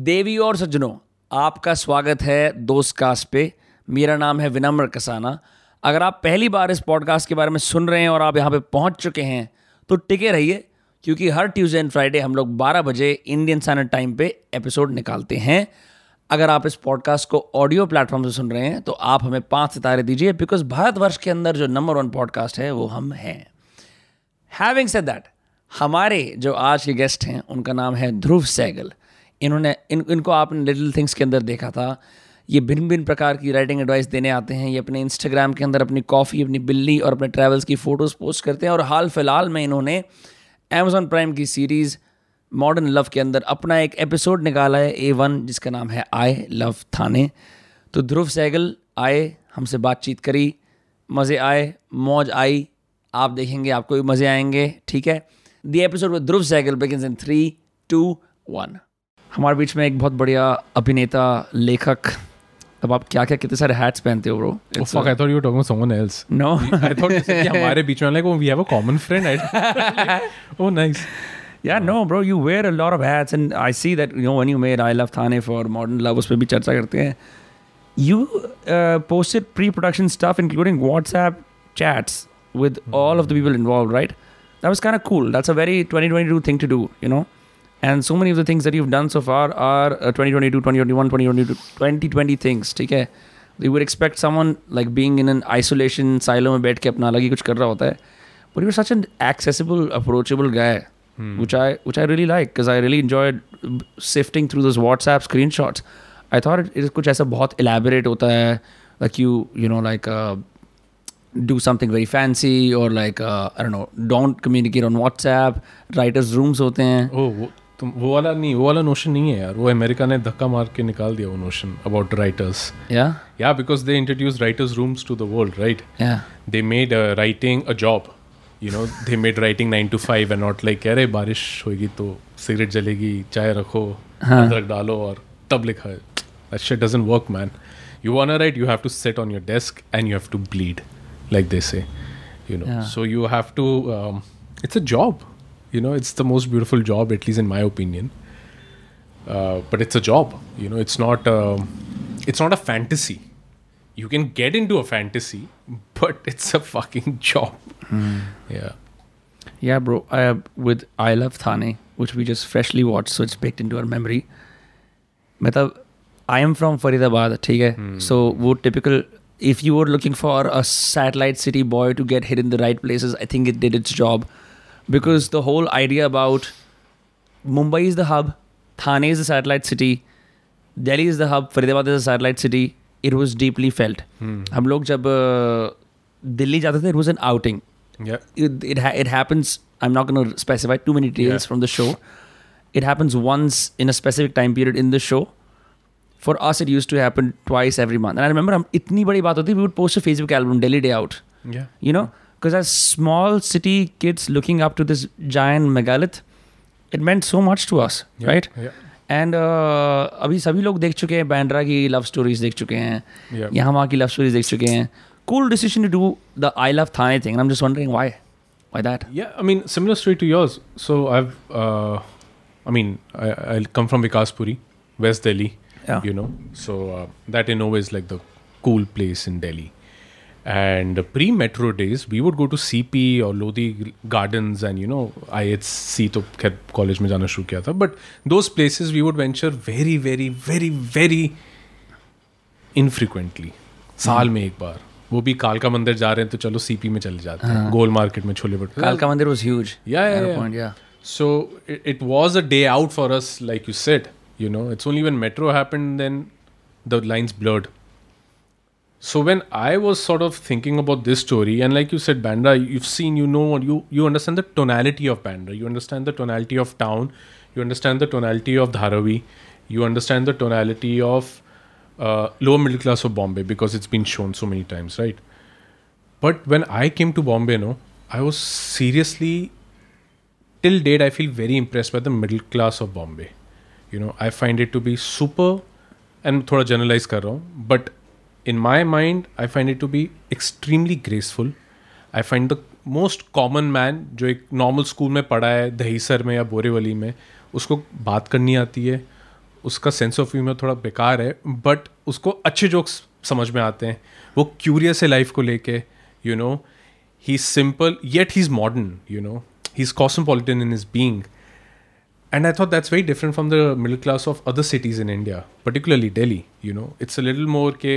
देवी और सज्जनों, आपका स्वागत है दोस्त कास्ट पे। मेरा नाम है विनम्र कसाना। अगर आप पहली बार इस पॉडकास्ट के बारे में सुन रहे हैं और आप यहाँ पे पहुँच चुके हैं तो टिके रहिए, क्योंकि हर ट्यूसडे एंड फ्राइडे हम लोग 12 बजे इंडियन स्टैंडर्ड टाइम पे एपिसोड निकालते हैं। अगर आप इस पॉडकास्ट को ऑडियो प्लेटफॉर्म से सुन रहे हैं तो आप हमें पाँच सितारे दीजिए बिकॉज़ भारतवर्ष के अंदर जो नंबर वन पॉडकास्ट है, वो हम हैं। हैविंग सेड दैट हमारे जो आज के गेस्ट हैं, उनका नाम है ध्रुव सैगल। इन्होंने, इन, इनको आपने लिटिल थिंग्स के अंदर देखा था। ये भिन्न भिन्न प्रकार की राइटिंग एडवाइस देने आते हैं। ये अपने इंस्टाग्राम के अंदर अपनी कॉफ़ी अपनी बिल्ली और अपने ट्रैवल्स की फ़ोटोज़ पोस्ट करते हैं। और हाल फ़िलहाल में इन्होंने अमेजॉन प्राइम की सीरीज़ मॉडर्न लव के अंदर अपना एक एपिसोड निकाला है ए वन जिसका नाम है आई लव थाने तो ध्रुव सैगल आए, हमसे बातचीत करी। मज़े आए, मौज आई। आप देखेंगे, आपको भी मज़े आएँगे, ठीक है? The episode with Dhruv Sehgal begins in three two one हमारे बीच में एक बहुत बढ़िया अभिनेता लेखक अब आप क्या क्या कितने सारे हैट्स पहनते हो bro Oh fuck! I thought you were talking about someone else. No I thought कि हमारे बीच में oh we have a common friend. I, oh nice. Yeah, no, bro, you wear a lot of hats, and I see that you know when you made I Love Thane for Modern Love, उस पर भी चर्चा करते हैं. You uh, posted pre-production stuff, including WhatsApp chats with mm-hmm. all of the people involved, right? That was kind of cool. That's a very 2022 thing to do, you know. And so many of the things that you've done so far are uh, 2022, 2021, 2022, 2020 things. ठीक है? You would expect someone like being in an isolation silo में बैठ के अपना अलग ही कुछ कर रहा होता है. But you're such an accessible, approachable guy, which I which I really like because I really enjoyed sifting through those WhatsApp screenshots. I thought it, it कुछ ऐसा बहुत elaborate होता है, like you you know like uh, do something very fancy or like uh, I don't know, don't communicate on WhatsApp. Writers rooms होते हैं. Oh तो वो वाला नहीं वो वाला नोशन नहीं है यार। वो अमेरिका ने धक्का मार के निकाल दिया वो notion about writers yeah yeah because they introduce writers rooms to the world right they made writing a job you know they made writing nine to five and not like कह रहे बारिश होगी तो सिगरेट जलेगी चाय रखो हाँ। अदरक डालो और तब लिखा है। शेट shit work man you want write you have to sit on your desk and you have to bleed like they say you know so you have to it's a job you know it's the most beautiful job at least in my opinion. Uh, but it's a job. You know it's not a, it's not a fantasy. You can get into a fantasy but it's a fucking job. Mm. yeah. Yeah bro. I, with i love thane which we just freshly watched so it's baked into our memory. Matlab i am from faridabad okay mm. so wo typical if you were looking for a satellite city boy to get hit in the right places i think it did its job because the whole idea about Mumbai is the hub, Thane is the satellite city, Delhi is the hub, Faridabad is a satellite city. It was deeply felt. हम लोग जब uh, Delhi जाते थे, it was an outing. yeah it it, ha- it happens i'm not going to specify too many details Yeah. from the show it happens once in a specific time period in the show for us it used to happen twice every month and i remember हम इतनी बड़ी बात होती we would post a facebook album delhi day out yeah you know because as small city kids looking up to this giant megalith it meant so much to us yeah, right yeah and अभी सभी लोग देख चुके हैं बैंड्रा की love stories देख चुके हैं Yeah. यहाँ वहाँ की लव स्टोरीज देख चुके हैं cool decision to do the I love Thane thing I am just wondering why why that yeah i mean similar story to yours so i've uh, i mean I, i come from vikaspuri west delhi Yeah. you know so uh, that in a way is like the cool place in delhi And pre metro days we would go to cp or lodi gardens and you know ihc to खैर college में जाना शुरू किया था but those places we would venture very very very very infrequently साल में एक बार वो भी कालका मंदिर जा रहे हैं तो चलो सीपी में चले जाते हैं गोल मार्केट में छोले भटूरे कालका Mandir was huge yeah So it, it was a day out for us, like you said. You know, it's only when Metro happened then the lines blurred. So when I was sort of thinking about this story, and like you said, Bandra, you've seen, you know, you you understand the tonality of Bandra, you understand the tonality of town, you understand the tonality of Dharavi, you understand the tonality of uh, lower middle class of Bombay because it's been shown so many times, right? But when I came to Bombay, no, I was seriously till date i feel very impressed by the middle class of bombay. You know i find it to be super and thoda generalize kar raha hu, but in my mind i find it to be extremely graceful i find the most common man जो एक normal school में पढ़ा है दहीसर में या बोरेवली में उसको बात करनी आती है उसका सेंस ऑफ़ ह्यूमर थोड़ा बेकार है बट उसको अच्छे जोक्स समझ में आते हैं वो क्यूरियस है लाइफ को लेके you know he is simple yet he is modern you know he is cosmopolitan in is being And I thought that's very different from the middle class of other cities in India, particularly Delhi. You know, it's a little more के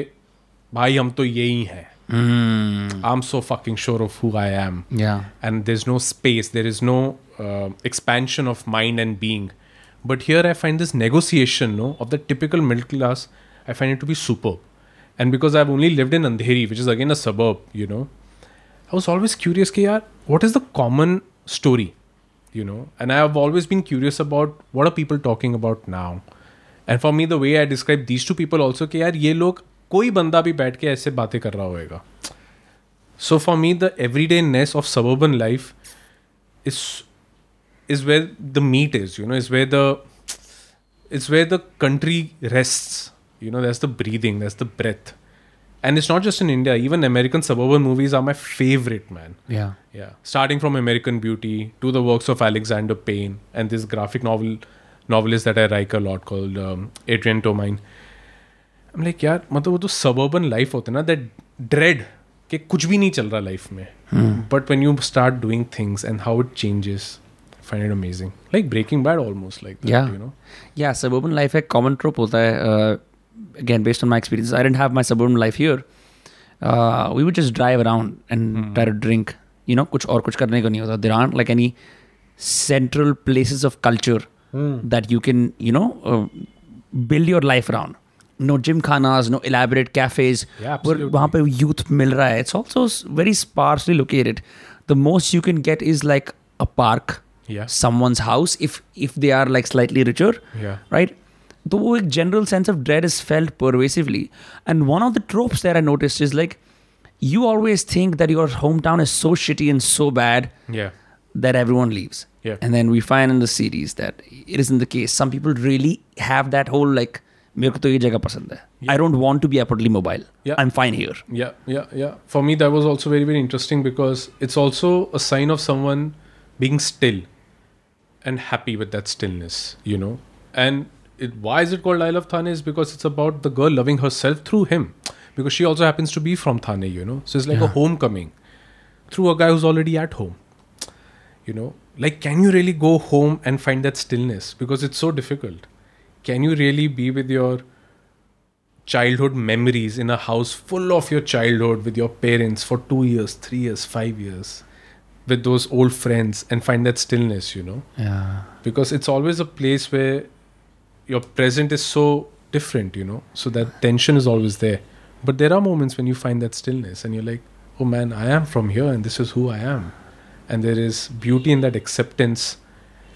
भाई हम तो यही हैं. I'm so fucking sure of who I am. Yeah. And there's no space, there is no uh, expansion of mind and being. But here I find this negotiation no, of the typical middle class, I find it to be superb. And because I've only lived in Andheri, which is again a suburb, you know, I was always curious, ki, yaar, what is the common story? You know, and I have always been curious about what are people talking about now. And for me, the way I describe these two people also, कि यार ये लोग कोई बंदा भी बैठ के ऐसे बातें कर रहा होएगा. So for me, the everydayness of suburban life is is where the meat is. You know, is where the it's where the country rests. You know, there's the breathing, there's the breath, and it's not just in India. Even American suburban movies are my favorite, man. Yeah. Yeah, starting from American Beauty to the works of Alexander Payne and this graphic novel novelist that I like a lot called um, Adrian Tomine. Hmm like यार मतलब वो जो suburban life होते ना that dread कि कुछ भी नहीं चल रहा लाइफ में. But when you start doing things and how it changes find it amazing like Breaking Bad almost like you know yeah suburban life एक कॉमन ट्रोप होता है again based on my experience I didn't have my suburban life your we would just drive around and try to drink you know कुछ और कुछ करने को नहीं होता. There are like any central places of culture that you can you know build your life around around. No gym khanas, no elaborate cafes. Yeah, where absolutely. वहाँ पे youth मिल रहा है. It's also s- very sparsely located. The most you can get is like a park, Yeah. someone's house if if they are like slightly richer yeah right? The like, general sense of dread is felt pervasively. And one of the tropes that I noticed is like, you always think that your hometown is so shitty and so bad yeah that everyone leaves. Yeah. And then we find in the series that it isn't the case. Some people really have that whole like, मेरे को तो ये जगह पसंद है. I don't want to be upwardly mobile. Yeah. I'm fine here. Yeah, yeah, yeah. For me, that was also very, very interesting because it's also a sign of someone being still and happy with that stillness, you know. And it, why is it called Isle of Thane? Is because it's about the girl loving herself through him, because she also happens to be from Thane, you know. So it's like a homecoming through a guy who's already at home, you know. Like, can you really go home and find that stillness? Because it's so difficult. Can you really be with your childhood memories in a house full of your childhood with your parents for two years, three years, five years, with those old friends and find that stillness, you know? Yeah. Because it's always a place where your present is so different, you know? So that tension is always there. But there are moments when you find that stillness and you're like, oh man, I am from here and this is who I am. And there is beauty in that acceptance.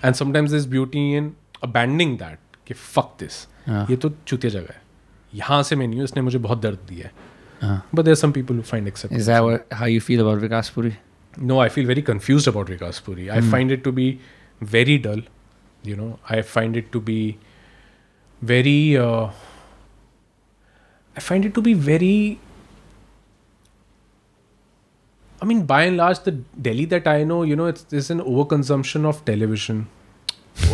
And sometimes there's beauty in abandoning that. कि fuck this ये तो चुतिया जगह है। यहाँ से मैं नहीं हूँ इसने मुझे बहुत दर्द दिया है। But there some people find accept how you feel about Vikas no I feel very confuse about Vikaspuri I find it to be very dull you know I find it to be very I find it to be very I mean, by and large, the Delhi that I know, you know, it's there's an overconsumption of television,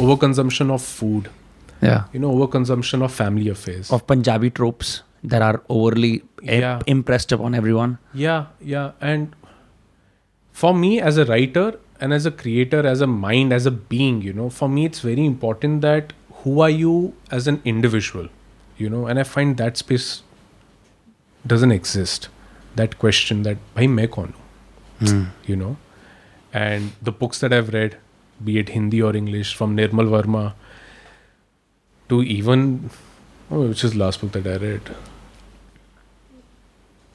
overconsumption of food. Yeah. you know overconsumption of family affairs Of Punjabi tropes that are overly im- Yeah. impressed upon everyone. Yeah, yeah. And for me, as a writer and as a creator, as a mind, as a being, you know, for me, it's very important that who are you as an individual, you know, and I find that space doesn't exist. That question that, bhai, main kaun hu? Hmm. You know, and the books that I've read, be it Hindi or English, from Nirmal Verma to even, oh, which is the last book that I read?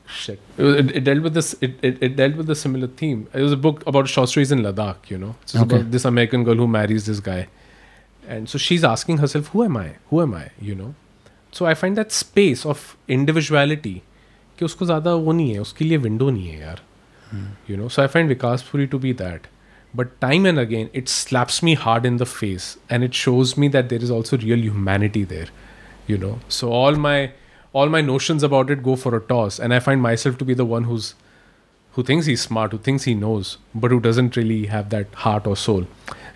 Shit. It, was- it, it dealt with this. It, it, it dealt with a similar theme. It was a book about short stories in Ladakh. You know, it's just Okay. about this American girl who marries this guy, and so she's asking herself, "Who am I? Who am I?" You know. So I find that space of individuality कि उसको ज़्यादा वो नहीं है उसके लिए window नहीं है यार you know so i find vikas puri to be that but time and again it slaps me hard in the face and it shows me that there is also real humanity there you know? So all my all my notions about it go for a toss and i find myself to be the one who's who thinks he's smart who thinks he knows but who doesn't really have that heart or soul.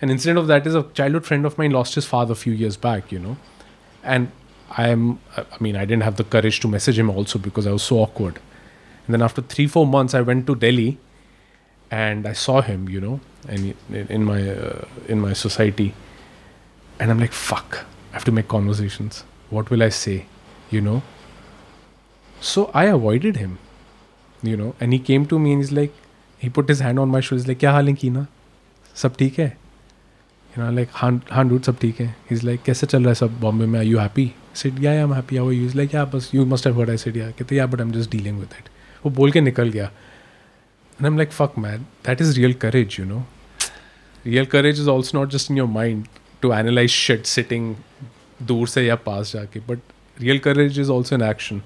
An incident of that is a childhood friend of mine lost his father a few years back you know? And I I mean I didn't have the courage to message him also because I was so awkward. And then after three four months, I went to Delhi, and I saw him, you know, and he- in my uh, in my society, and I'm like, fuck, I have to make conversations. What will I say, you know? So I avoided him, you know, and he came to me and he's like, he put his hand on my shoulder. He's like, क्या हाल है कीना? सब ठीक है? You know, like, हाँ हाँ dude, सब ठीक है. He's like, कैसे चल रहा है सब बॉम्बे में? Are you happy? I said, yeah, yeah, I'm happy. How are you? He's like, yeah, but you must have heard. I said, yeah. कहते, yeah, but I'm just dealing with it. वो बोल के निकल गया. And I'm like, fuck, man, that is real courage, you know. Real courage is also not just in your mind to analyze shit sitting दूर से या पास जाके, but real courage is also in action,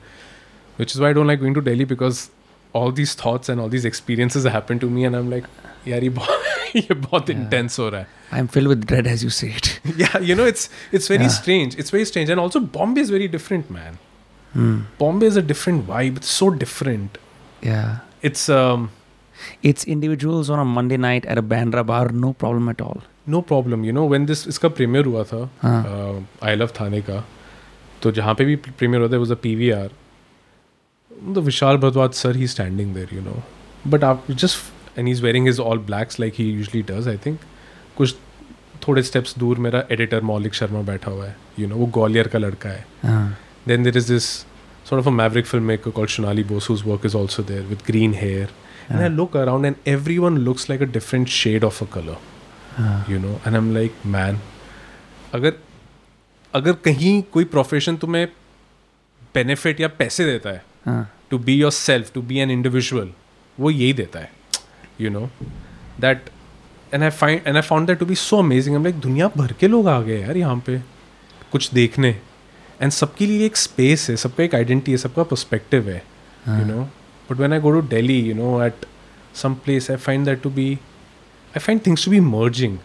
which is why I don't like going to Delhi because all these thoughts and all these experiences happen to me, and I'm like, यार ये बहुत ये बहुत intense हो रहा है. I'm filled with dread as you say it. Yeah, you know, it's it's very Yeah. strange. It's very strange, and also Bombay is very different, man. Hmm. Bombay is a different vibe. It's so different. Yeah. It's um it's individuals on Monday night at Bandra bar no problem at all no problem you know when this इसका premiere हुआ था uh, I love थाने का तो जहाँ पे भी premiere हुआ था was a PVR the Vishal Bhardwaj sir he standing there you know but आप just and is wearing is all blacks like he usually does I think कुछ थोड़े स्टेप्स दूर मेरा एडिटर मौलिक शर्मा बैठा हुआ है यू you नो know, वो ग्वालियर का लड़का है। Then there is this sort of a maverick film maker call Shonali Bose work is also there with green hair And I look around, and everyone looks like a different shade of a color, uh, you know. And I'm like, man, अगर अगर कहीं कोई profession तुम्हें benefit या पैसे देता है to be yourself to be an individual वो यही देता है you know that and I find and I found that to be so amazing like दुनिया भर के लोग आ गए यार यहाँ पे कुछ देखने। एंड सबके लिए एक स्पेस है सबका एक आइडेंटिटी है सबका पर्सपेक्टिव है you know but when I go to daily you know at some place I find that to B I find things to be merging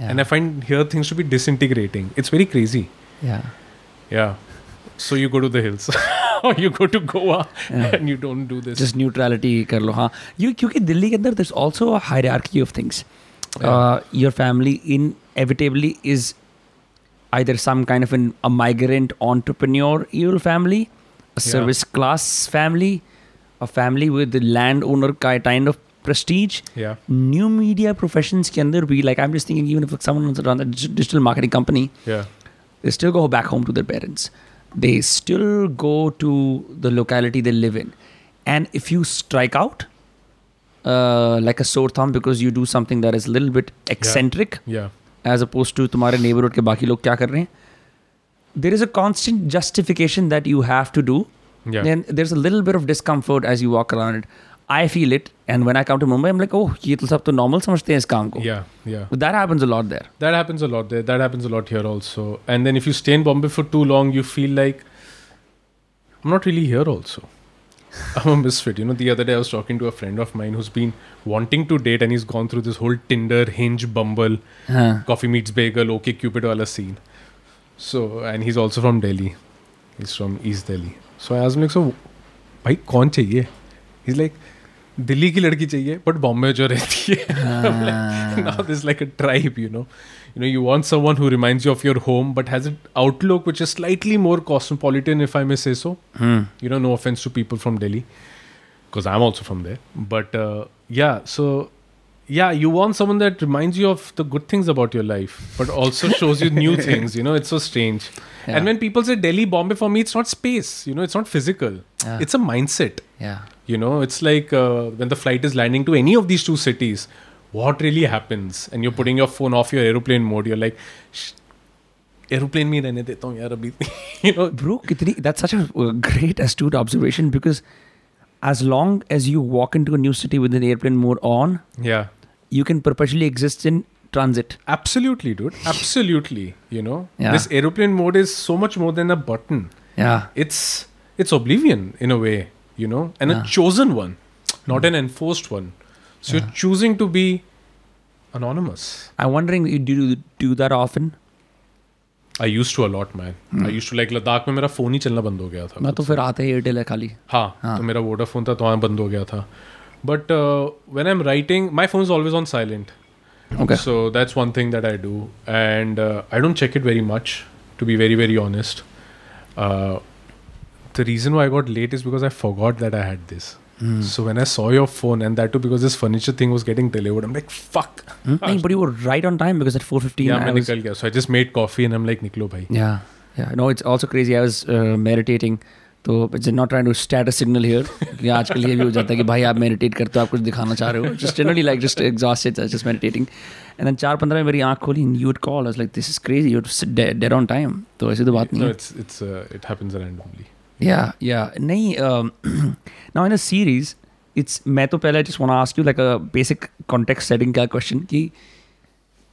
Yeah. And I find here things to be disintegrating it's very crazy yeah. Yeah. So you go to the hills, or you go to Goa, Yeah. and you don't do this. Just neutrality कर लो हाँ you क्योंकि दिल्ली के अंदर there's also a hierarchy of things. Uh, your family inevitably is either some kind of an, a migrant entrepreneurial family, a Yeah. service class family, a family with the landowner ki- kind of prestige. yeah, New media professions के अंदर भी like I'm just thinking even if someone runs a dig- digital marketing company, yeah, they still go back home to their parents. They still go to the locality they live in. And if you strike out uh, like a sore thumb because you do something that is a little bit eccentric yeah, as opposed to तुम्हारे neighborhood के बाकी लोग क्या कर रहे हैं there is a constant justification that you have to do yeah, then there's a little bit of discomfort as you walk around it I feel it and when I come to Mumbai I'm like oh ये तो सब तो normal समझते हैं इस काम को yeah, yeah. But that happens a lot there That happens a lot there. That happens a lot here also. And then if you stay in Bombay for too long, you feel like I'm not really here also. I'm a misfit. You know, the other day I was talking to a friend of mine who's been wanting to date and he's gone through this whole Tinder, Hinge, Bumble, हाँ Coffee Meets Bagel, OK Cupid wala scene. So, and he's also from Delhi. He's from East Delhi. So I आज like सो भाई कौन चाहिए? Is like Delhi की लड़की चाहिए but Bombay जो रहती है। Now this like a tribe you know you know you want someone who reminds you of your home but has it outlook which is slightly more cosmopolitan if I may say so you know no offence to people from Delhi because I am also from there but yeah so yeah, you want someone that reminds you of the good things about your life, but also shows you new things. You know, it's so strange. Yeah. And when people say Delhi, Bombay, for me, it's not space. You know, it's not physical. Yeah. It's a mindset. yeah You know, it's like uh, when the flight is landing to any of these two cities, what really happens? And you're putting your phone off your aeroplane mode. You're like, "Shh, aeroplane में रहने देता हूँ यार अभी you know bro kitni, that's such a uh, great astute observation because as long as you walk into a new city with an airplane mode on yeah you can perpetually exist in transit absolutely dude absolutely you know Yeah. this aeroplane mode is so much more than a button yeah it's it's oblivion in a way you know and Yeah. a chosen one not an enforced one so you're choosing to be anonymous i'm wondering you do you do that often I used to a lot man I used to like Ladakh में मेरा phone ही चलना बंद हो गया था मैं तो फिर आते ही एयरटेल है खाली हाँ हाँ. तो मेरा वोडाफोन था तो वहाँ बंद हो गया था but uh, when I'm writing, my phone's always on silent. Okay. So that's one thing that I do, and uh, I don't check it very much, to be very very honest. Uh, the reason why I got late is because I forgot that I had this. Mm. So when I saw your phone, and that too because this furniture thing was getting delivered, I'm like, fuck. Mm? Hey, but you were right on time because at 4:15. Yeah, I was... So I just made coffee and I'm like, niklo bhai. Yeah, yeah. No, it's also crazy. I was uh, meditating तो not trying to status signal here क्योंकि आजकल ये भी हो जाता है कि भाई आप मेडिटेट करते हो आप कुछ दिखाना चाह रहे हो। Just generally like just exhausted just meditating and चार पंद्रह में मेरी आँख खोली in your call is like this is crazy you dead on time तो ऐसी तो बात नहीं इट हैपेंस रैंडमली या या नहीं now in a series it's मैं तो पहले just want ask you like a basic context setting का क्वेश्चन कि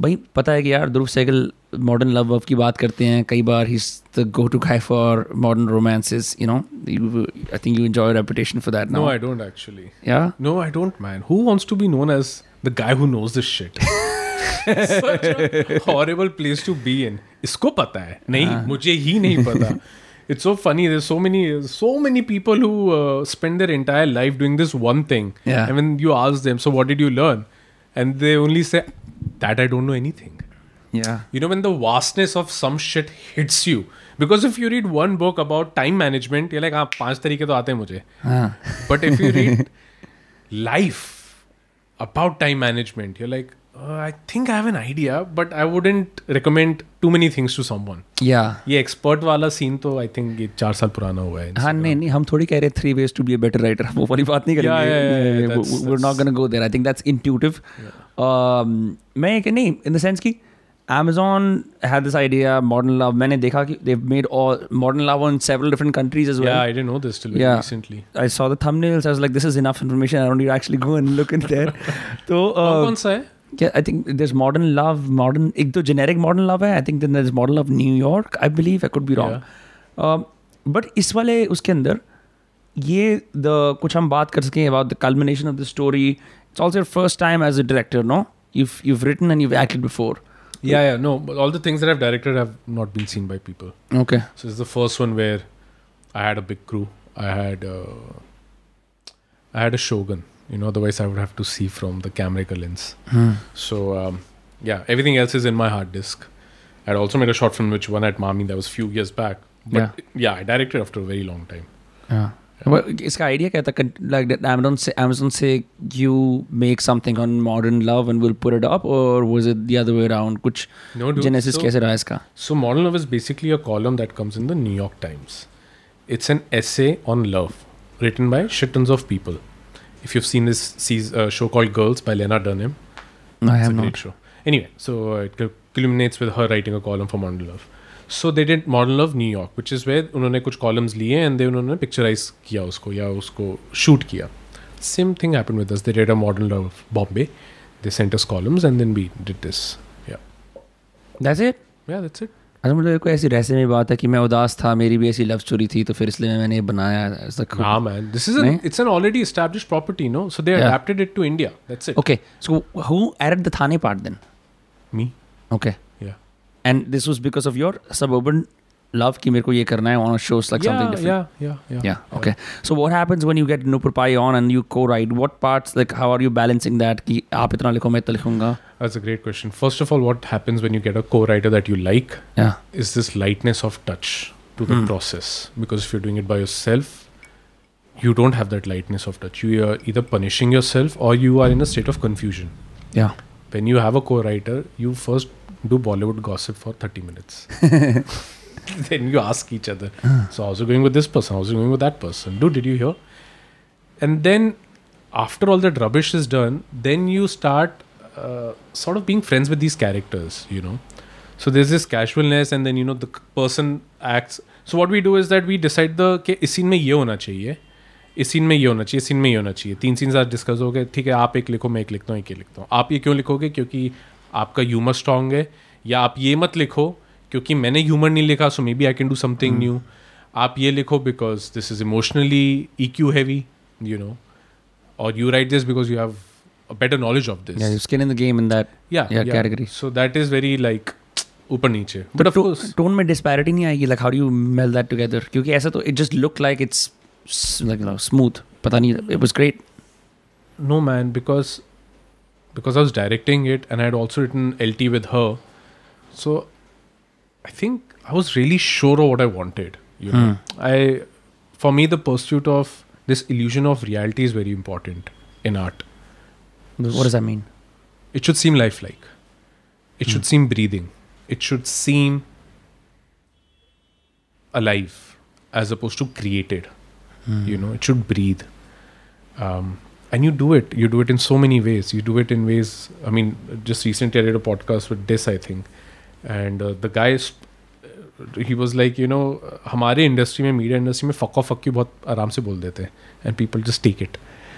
भाई पता है कि यार ध्रुव सहगल मॉडर्न लव वव की बात करते हैं कई बार he the go to guy for modern romances you know I think you enjoy reputation for that no I don't actually yeah no I don't man who wants to be known as the guy who knows this shit horrible place to be in इसको पता है? नहीं हाँ. मुझे ही नहीं पता। It's so funny there so many so many people who spend their entire life doing this one thing and when you ask them so what did you learn and they only say that I don't know anything yeah you know when the vastness of some shit hits you because if you read one book about time management you're like हाँ पाँच तरीके तो आते हैं मुझे हाँ but if you read life about time management, you're like, uh, I think I have an idea, but I wouldn't recommend too many things to someone. या ये एक्सपर्ट वाला सीन तो आई थिंक ये चार साल पुराना हुआ है हाँ नहीं नहीं हम थोड़ी कह रहे three ways to be a better writer वो वाली बात नहीं Yeah, yeah, yeah, yeah, करेंगे that's- we are not gonna go there I think that's intuitive मैं नहीं इन द सेंस कि Amazon had this idea modern love मैंने देखा कि they've made all modern love in several different countries as well Yeah, I didn't know this till very Yeah. recently. I saw the thumbnails I was like this is enough information I don't need to actually go and look in there तो कौन uh, कौन सा है yeah, I think there's modern love modern एक तो generic modern love है I think then there's modern love New York I believe I could be wrong Yeah. But इस वाले उसके अंदर ये द कुछ हम बात कर सकें about the culmination of the story it's also your first time as a director no you've you've written and you've acted before yeah, yeah, no. But all the things that I've directed have not been seen by people. okay So it's the first one where I had a big crew. I had uh, I had a Shogun. You know, otherwise I would have to see from the camera lens. Hmm. So um, yeah, everything else is in my hard disk. I had also made a short film which won at Mami. That was a few years back. But yeah, I directed after a very long time. yeah इसका idea क्या था? Like Amazon से Amazon से you make something on modern love and will put it up और was it the other way around कुछ genesis कैसे रहा इसका? So modern love is basically a column that comes in the New York Times it's an essay on love written by shittons of people if you have seen this seize show called Girls by Lena Dunham I have not anyway so it culminates with her writing a column for modern love so they dent model of New York which is where उन्होंने कुछ columns लिए and they उन्होंने picturise किया उसको या उसको shoot किया। Same thing happen with this they did a model of Bombay they centres columns and then B डिट this yeah that's it yeah that's it अच्छा मतलब कोई ऐसी रहस्य में बात है कि मैं उदास था मेरी भी ऐसी लव स्टोरी थी तो फिर इसलिए मैंने बनाया हाँ man this is it's an already establish property no so they adapted it to India that's it okay so who added the Thane part then me okay and this was because of your suburban love कि मेरे को ये करना है, I want to show like yeah, something different. yeah, yeah, yeah, Yeah. Okay. So what happens when you get Nupur Pai on and you co-write? What parts like how are you balancing that? कि आप इतना लिखो मैं इतना लिखूंगा. That's a great question. First of all, what happens when you get a co-writer that you like? Yeah. is this lightness of touch to the Hmm. process because if you're doing it by yourself you don't have that lightness of touch you are either punishing yourself or you are in a state of confusion Yeah. when you have a co-writer you first do bollywood gossip for 30 minutes then you ask each other so how's it going with this person how's it going with that person dude did you hear and then after all that rubbish is done then you start uh, sort of being friends with these characters you know so there's this casualness and then you know the person acts so what we do is that we decide the कि इस scene में ये होना चाहिए इस scene में ये होना चाहिए सीन में ये होना चाहिए तीन सीन आज डिस्कस हो गए ठीक है आप एक लिखो मैं एक लिखता हूँ एक ये लिखता हूँ आप ये क्यों लिखोगे क्योंकि आपका ह्यूमर स्ट्रांग है या आप ये मत लिखो क्योंकि मैंने ह्यूमर नहीं लिखा so maybe I can do something new आप ये लिखो because this is emotionally E Q heavy you know और you write this because you have better knowledge of this in game that so that is very like ऊपर नीचे but of course tone में disparity नहीं आएगी like you meld that together क्योंकि ऐसा तो it just look like it's smooth पता नहीं it was great no man because because I was directing it and I had also written LT with her so I think I was really sure of what I wanted You know, hmm. I for me the pursuit of this illusion of reality is very important in art. What does that mean? It should seem lifelike. It should hmm. seem breathing. It should seem alive as opposed to created. Hmm. You know, it should breathe. Um, and you do it. You do it in so many ways. You do it in ways. I mean, just recently I did a podcast with Dis, I think, and uh, the guy is. He was like, you know, हमारे industry में media industry में fuck fuck you बहुत आराम से बोल देते हैं and people just take it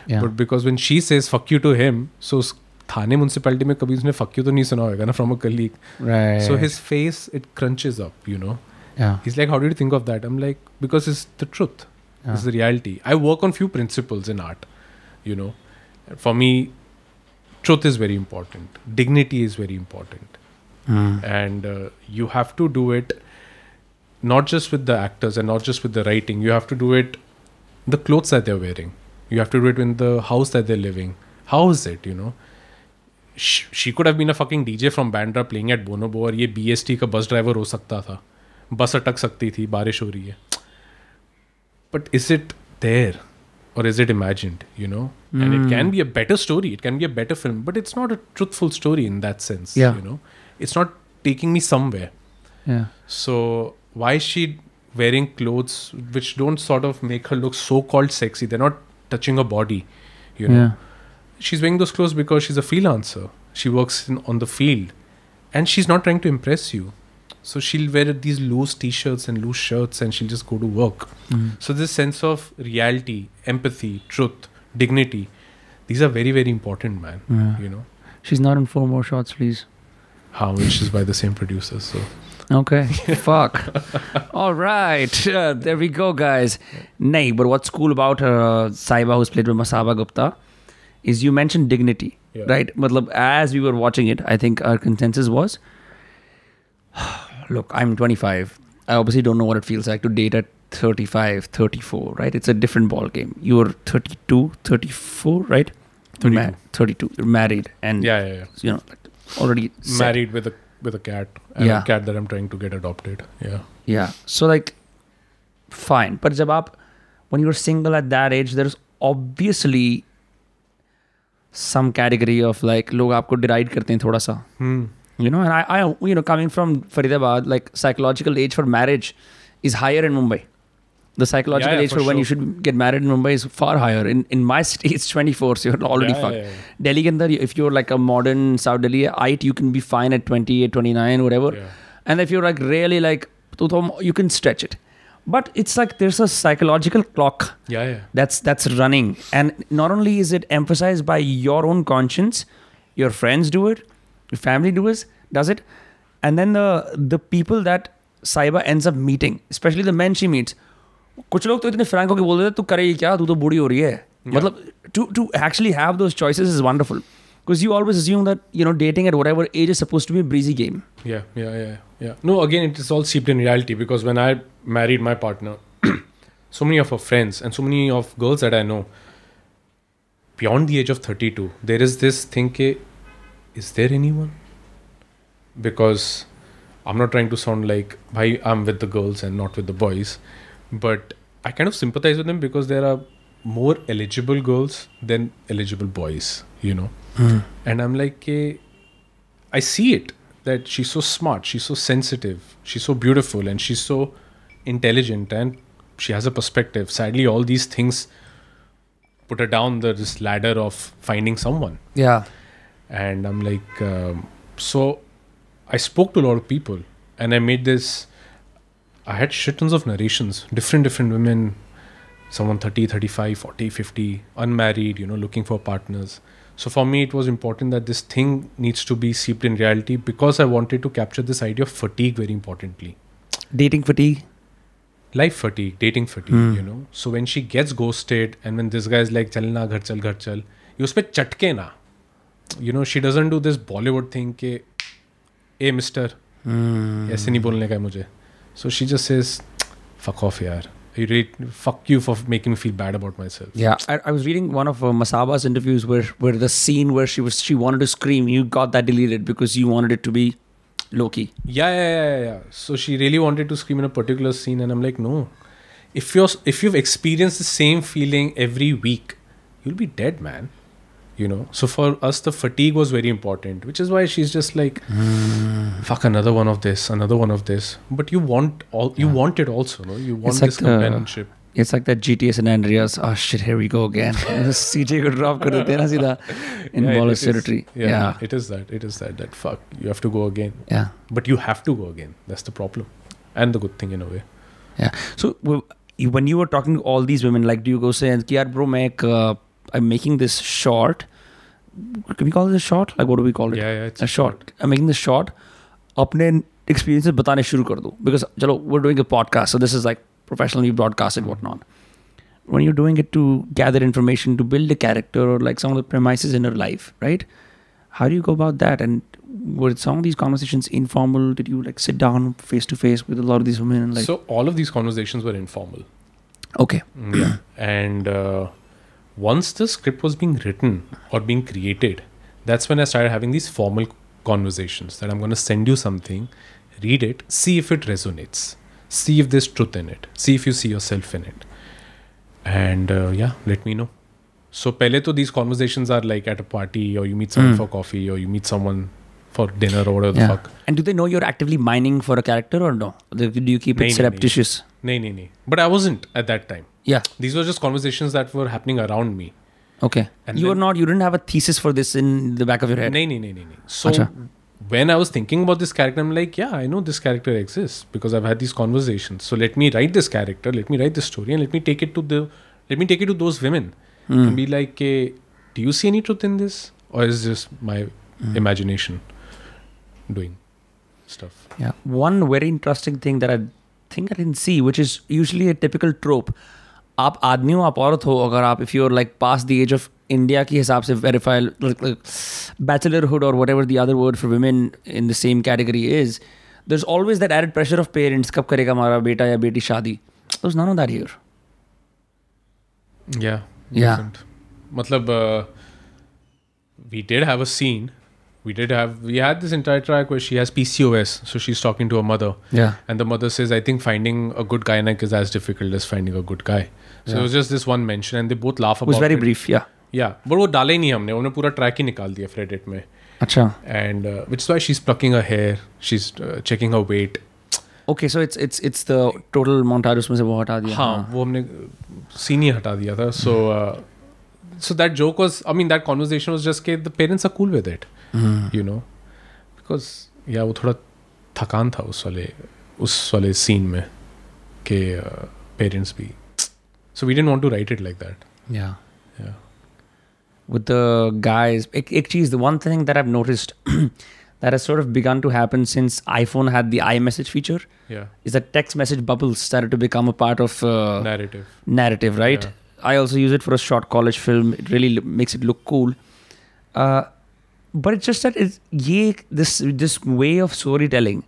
Yeah. But because when she says fuck you to him so Thane municipality में कभी उसने फक यू तो नहीं सुना होगा ना from a colleague right. so his face it crunches up you know yeah. he's like how did you think of that i'm like because it's the truth it's the reality i work on few principles in art you know for me truth is very important dignity is very important Mm. and uh, you have to do it not just with the actors and not just with the writing you have to do it the clothes that they're wearing you have to do it in the house that they're living how is it you know she, she could have been a fucking DJ from Bandra playing at Bonobo और ये BST का bus driver हो सकता था बस अटक सकती थी बारिश हो रही है but is it there Or is it imagined you know? And it can be a better story it can be a better film but it's not a truthful story in that sense Yeah. you know? It's not taking me somewhere. Yeah. so why is she wearing clothes which don't sort of make her look so called sexy? They're not touching her body you know? Yeah. she's wearing those clothes because she's a freelancer. She works in, on the field. And she's not trying to impress you so she'll wear these loose t-shirts and loose shirts and she'll just go to work Mm. so this sense of reality empathy truth dignity these are very very important man Yeah. you know She's not in four more shots, please. how which is by the same producer so Okay. Fuck. All right. Uh, there we go, guys. Nay, but what's cool about uh, Saiba, who's played with Masaba Gupta, is you mentioned dignity, Yeah. right? Matlab, as we were watching it, I think our consensus was look, I'm 25. I obviously don't know what it feels like to date at 35, 34, right? It's a different ball game. You're 32, 34, right? 32. Ma- 32. You're married and, yeah yeah, yeah. you know, already set. married with a with a cat and Yeah. a cat that i'm trying to get adopted yeah Yeah. So like, fine. But jab aap, when you're single at that age, there's obviously some category of like लोग आपको deride करते हैं थोड़ा सा. you know and I, I you know coming from faridabad like psychological age for marriage is higher in mumbai the psychological yeah, yeah, age for, for when sure. you should get married in Mumbai is far higher. In in my city, it's 24, so you're already yeah, fucked. Yeah, yeah. Delhi, Gandhar, if you're like a modern South Delhiite, you can be fine at 28, 29, whatever. And if you're like really like, you can stretch it. But it's like there's a psychological clock. Yeah, yeah. That's that's running, and not only is it emphasized by your own conscience, your friends do it, family do it, does it, and then the the people that Saiba ends up meeting, especially the men she meets. कुछ लोग तो इतने Frank होकर बोल देते तू करेगी क्या तू तो बूढ़ी हो रही है मतलब to to actually have those choices is wonderful because you always assume that you know dating at whatever age is supposed to be a breezy game Yeah, yeah, yeah, yeah. No, again, it is all steeped in reality because when I married my partner, so many of her friends and so many of girls that I know, beyond the age of 32, there is this thing, ke, is there anyone? Because I'm not trying to sound like, bhai, I'm with the girls and not with the boys, but I kind of sympathize with them because there are more eligible girls than eligible boys, you know? Hmm. And I'm like, ke, I see it that she's so smart, she's so sensitive, she's so beautiful, and she's so intelligent, and she has a perspective. Sadly, all these things put her down the this ladder of finding someone. yeah and i'm like um, so i spoke to a lot of people and i made this i had shit tons of narrations different different women someone 30 35 40 50 unmarried you know looking for partners. So for me it was important that this thing needs to be seeped in reality because i wanted to capture this idea of fatigue very importantly. Dating fatigue? Life fatigue dating fatigue mm. you know. So when she gets ghosted and when this guy is like chalna ghar chal ghar chal you uspe chatke na you know she doesn't do this Bollywood thing के ए mister ऐसे नहीं बोलने का मुझे so she just says fuck off यार You rate, hmm. fuck you for making me feel bad about myself. Yeah, I, I was reading one of uh, Masaba's interviews where where the scene where she was she wanted to scream, you got that deleted because you wanted it to be low-key. Yeah, yeah, yeah, yeah. So she really wanted to scream in a particular scene, and I'm like, no. If you're if you've experienced the same feeling every week, you'll be dead, man you know so for us the fatigue was very important which is why she's just like mm. fuck another one of this another one of this but you want all you want it also no you want it's this like companionship it's like that GTA San Andreas. Oh shit! Here we go again. CJ could drop kar dete na sida in yeah, territory. Yeah, yeah, it is that. It is that. That fuck. You have to go again. Yeah. But you have to go again. That's the problem, and the good thing in a way. Yeah. So when you were talking to all these women, like, do you go say, "Yaar, bro, मैं एक I'm making this short. Can we call it a short? Like, what do we call it? Yeah, yeah. It's a short. I'm making this short. अपने experiences बताने शुरू कर दो because चलो we're doing a podcast, so this is like professionally broadcasted whatnot. When you're doing it to gather information to build a character or like some of the premises in your life, right? How do you go about that? And were some of these conversations informal? Did you like sit down face to face with a lot of these women and like so all of these conversations were informal. okay, yeah. And uh, once the script was being written or being created, that's when I started having these formal conversations that I'm going to send you something, read it, see if it resonates, see if there's truth in it, see if you see yourself in it. And uh, yeah, let me know. So, pehle to these conversations are like at a party or you meet someone Mm. for coffee or you meet someone for dinner or whatever the fuck. And do they know you're actively mining for a character or no? Do do you keep Nahi, it nahi, nahi. surreptitious? Nay, nay, nay. But I wasn't at that time. Yeah. These were just conversations that were happening around me. Okay. And you were not. You didn't have a thesis for this in the back of your head. No, no, no, no, no. So Acha. when I was thinking about this character, I'm like, yeah, I know this character exists because I've had these conversations. So let me write this character, let me write this story, and let me take it to the, let me take it to those women Hmm. and be like, eh, do you see any truth in this, or is this my Hmm. imagination doing stuff? Yeah. One very interesting thing that I think I didn't see, which is usually a typical trope. आप आदमी हो आप औरत हो अगर आप if you're like pass the age of India के हिसाब से वेरीफाई बैचलरहुड और whatever the other word for women in the same category is there is always that added pressure of parents कब करेगा हमारा बेटा या बेटी शादी of that here. Yeah. Yeah. wasn't. Matlab, uh, we did have. We did have, we had this entire track where she has PCOS. So she's talking to her mother. Yeah. And the mother says, I think finding a good gynec is as difficult as finding a good guy. So was just this one mention and they both laugh about very brief yeah yeah but वो डाले नहीं हमने उन्होंने पूरा track ही निकाल दिया फ्रेडिट में। अच्छा। And which why she is plucking a hair she is checking a weight okay so it's it's it's the total montage उसमें से वो हटा दिया हाँ, हाँ। वो हमने uh, सीन ही हटा दिया था so so that joke was I mean that conversation was just के the parents are cool with it you know because yeah वो थोड़ा थकान था उस वाले उस वाले सीन में के पेरेंट्स uh, भी। So we didn't want to write it like that. Yeah. yeah. With the guys ek cheese, the one thing that i've noticed that has sort of begun to happen since iphone had the iMessage feature yeah. is that text message bubbles started to become a part of uh, narrative. narrative right? Yeah. i also use it for a short college film. It really l- makes it look cool. Uh, but it's just that it's this this way of storytelling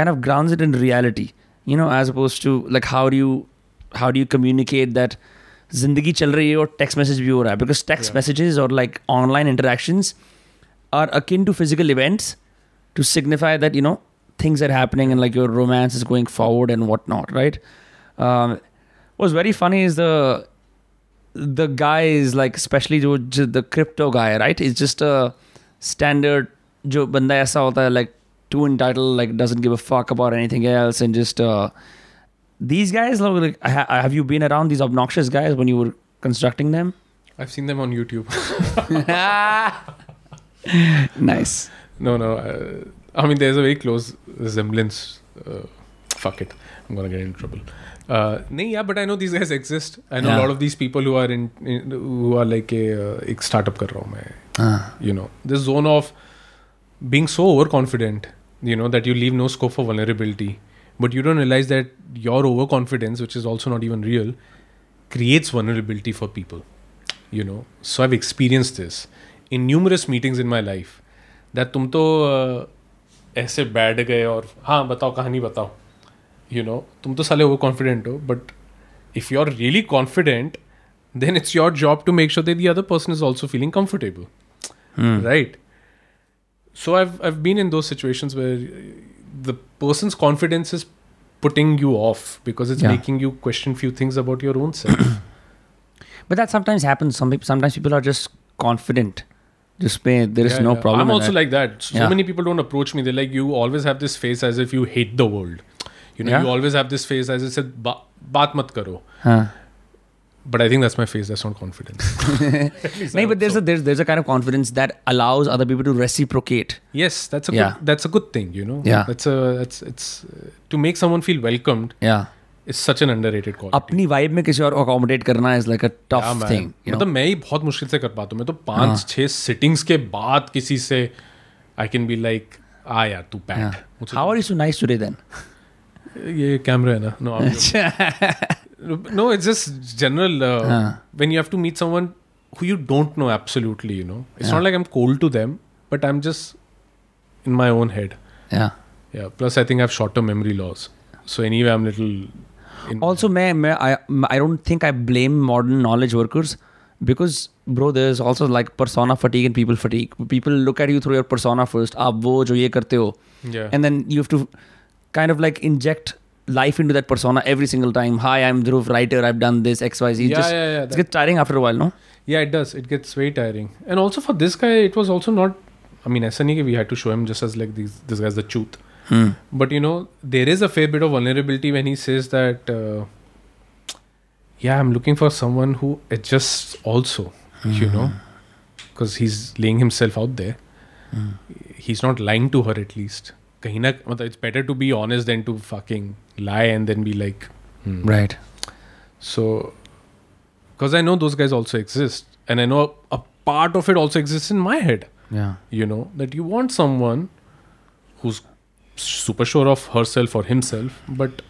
kind of grounds it in reality you know as opposed to like how do you how do you communicate that जिंदगी चल रही है और text message भी हो रहा है because text Yeah. Messages और like online interactions are akin to physical events to signify that you know things are happening and like your romance is going forward and whatnot right um, what's very funny is the the guy is like especially jo, jo- the crypto guy right is just a standard जो बंदा ऐसा होता है like too entitled like doesn't give a fuck about anything else and just uh, these guys like have you been around these obnoxious guys when you were constructing them i've seen them on youtube nice no no uh, i mean there's a very close resemblance uh, fuck it i'm gonna get in trouble uh, nee, yeah but i know these guys exist i know yeah. a lot of these people who are in, in who are like a, uh, startup kar raha main. Uh. you know this zone of being so overconfident you know that you leave no scope for vulnerability but you don't realize that your overconfidence, which is also not even real, creates vulnerability for people. You know, so I've experienced this in numerous meetings in my life. That तुम तो uh, ऐसे बैठ गए और हाँ बताओ कहानी बताओ यू नो तुम तो साले ओवर कॉन्फिडेंट हो but if you are really confident then it's your job to make sure that the other person is also feeling comfortable Hmm. right so I've I've been in those situations where the person's confidence is putting you off because it's Yeah. making you question few things about your own self. But that sometimes happens. Some people, sometimes people are just confident. Just pay. There is Yeah, no yeah. problem. I'm also that. like that. So Yeah. many people don't approach me. They're like, you always have this face as if you hate the world. You know, Yeah. you always have this face as if said, "Ba- baat mat karo. Huh. But I think that's my face. That's not confidence. No, but there's so. a there's there's a kind of confidence that allows other people to reciprocate. yes, that's a Yeah. good, that's a good thing. You know, Yeah. That's a that's it's uh, to make someone feel welcomed Yeah. is such an underrated quality. अपनी vibe में किसी और को accommodate करना is like a Yeah, tough. Thing मतलब मैं ही बहुत मुश्किल से कर पाता हूँ मैं तो पाँच छह सिटिंग्स के बाद किसी से आई कैन बी लाइक आ यार तू बैठ how are you so nice today then ये कैमरा है ना no No, it's just general. Uh. When you have to meet someone who you don't know absolutely, you know, it's yeah. not like I'm cold to them, but I'm just in my own head. Yeah. Yeah. Plus, I think I have shorter memory loss. So anyway, I'm little. also, may, may, I I don't think I blame modern knowledge workers because bro there's also like persona fatigue and people fatigue people look at you through your persona first aap wo jo ye karte ho yeah. and then you have to kind of like inject life into that persona every single time. Hi, I'm Dhruv, writer. I've done this X Y Z. Yeah, Just, yeah, yeah, It gets tiring after a while, no? yeah it does it gets very tiring and also for this guy it was also not i mean SNE we had to show him just as like these this guy's the truth Hmm. but you know there is a fair bit of vulnerability when he says that uh, yeah i'm looking for someone who adjusts also you know because he's laying himself out there he's not lying to her at least कहीं ना मतलब it's better to be honest than to fucking lie and then be like hmm. Right. So, because I know those guys also exist, and I know a part of it also exists in my head. Yeah. You know that you want someone who's super sure of herself or himself, but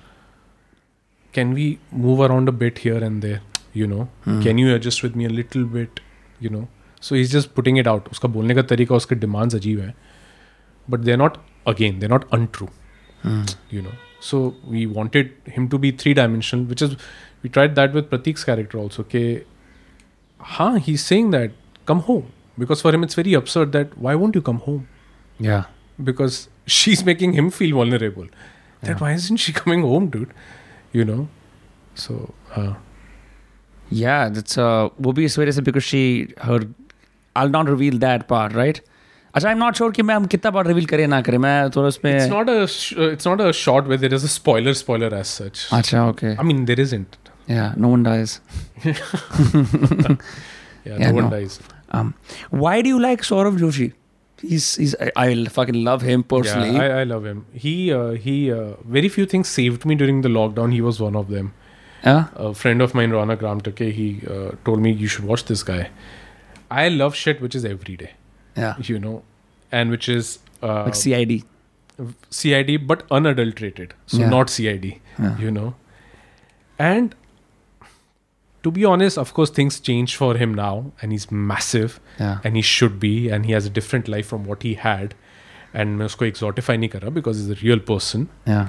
can we move around a bit here and there? You know, can you adjust with me a little bit? You know, so he's just putting it out. उसका बोलने का तरीका उसके demands अजीब है, but they're not again they're not untrue mm. you know. So we wanted him to be three dimensional which is we tried that with pratik's character also okay ha he's saying that come home. Because for him it's very absurd that why won't you come home? Yeah. Because she's making him feel vulnerable. That yeah. why isn't she coming home dude? You know? So uh, yeah that's uh will be a because she her i'll not reveal that part right? अच्छा I'm not sure कि मैं हम कितना बार reveal करें ना करें मैं थोड़ा उसमें it's not a sh- uh, it's not a shot where there is a spoiler spoiler अच्छा okay I mean there isn't. yeah no one dies Yeah, Yeah, no one no. dies. um why do you like Saurav Joshi he's he's I, I fucking love him personally Yeah, I, I love him. He uh, he uh, very few things saved me during the lockdown. He was one of them. yeah A friend of mine, Ronak Ramtake, he uh, told me you should watch this guy. I love shit which is every day, yeah you know, and which is uh, like CID CID but unadulterated, so Yeah. not CID, Yeah. you know. And to be honest, of course, things changed for him now, and he's massive, yeah and he should be, and he has a different life from what he had. And मैं उसको exotify नहीं कर रहा because he's a real person. yeah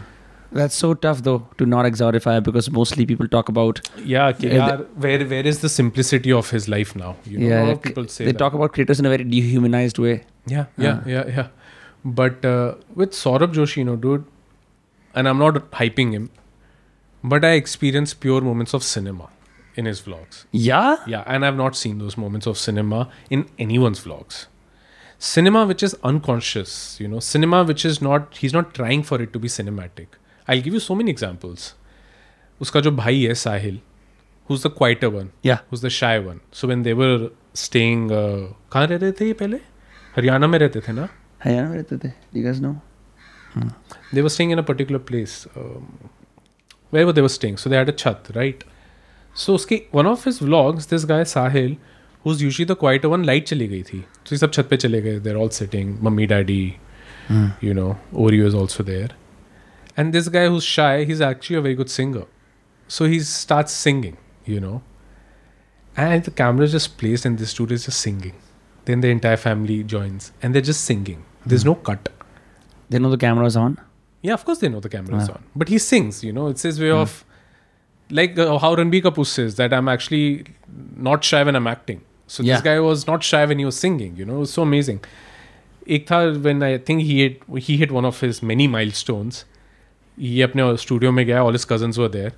that's so tough though to not exotify because mostly people talk about Yeah, Yeah, yaar, where where is the simplicity of his life now? You know, a yeah lot of people say they that. talk about creators in a very dehumanized way Yeah, yeah, yeah, yeah. But uh, with Saurabh Joshi, you know, dude, and I'm not hyping him, but I experienced pure moments of cinema in his vlogs. yeah Yeah, and I've not seen those moments of cinema in anyone's vlogs. Cinema which is unconscious, you know, cinema which is not, he's not trying for it to be cinematic. I give you so many examples उसका जो भाई है Sahil who is the quieter one yeah who is the shy one so when they're staying कहाँ रह रहे थे ये पहले? हरियाणा में रहते थे ना? हरियाणा में रहते थे they're staying in a particular place where वो देवर staying so they had a छत राइट सो उसकी one of his vlogs this guy Sahil who is usually the quiet one light चली गई थी. तो ये सब छत पे चले गए they're all sitting mummy daddy you know Oreo is also there And this guy who's shy, he's actually a very good singer. So he starts singing, you know. And the camera is just placed, and this dude is just singing. Then the entire family joins, and they're just singing. There's hmm. no cut. They know the camera's on? Yeah, of course they know the camera's yeah. on. But he sings, you know. It's his way hmm. of, like uh, how Ranbir Kapoor says, that I'm actually not shy when I'm acting. So yeah. this guy was not shy when he was singing, you know. It was so amazing. Ek tha when I think he hit, he hit one of his many milestones ये अपने studio में गया all is cousins were there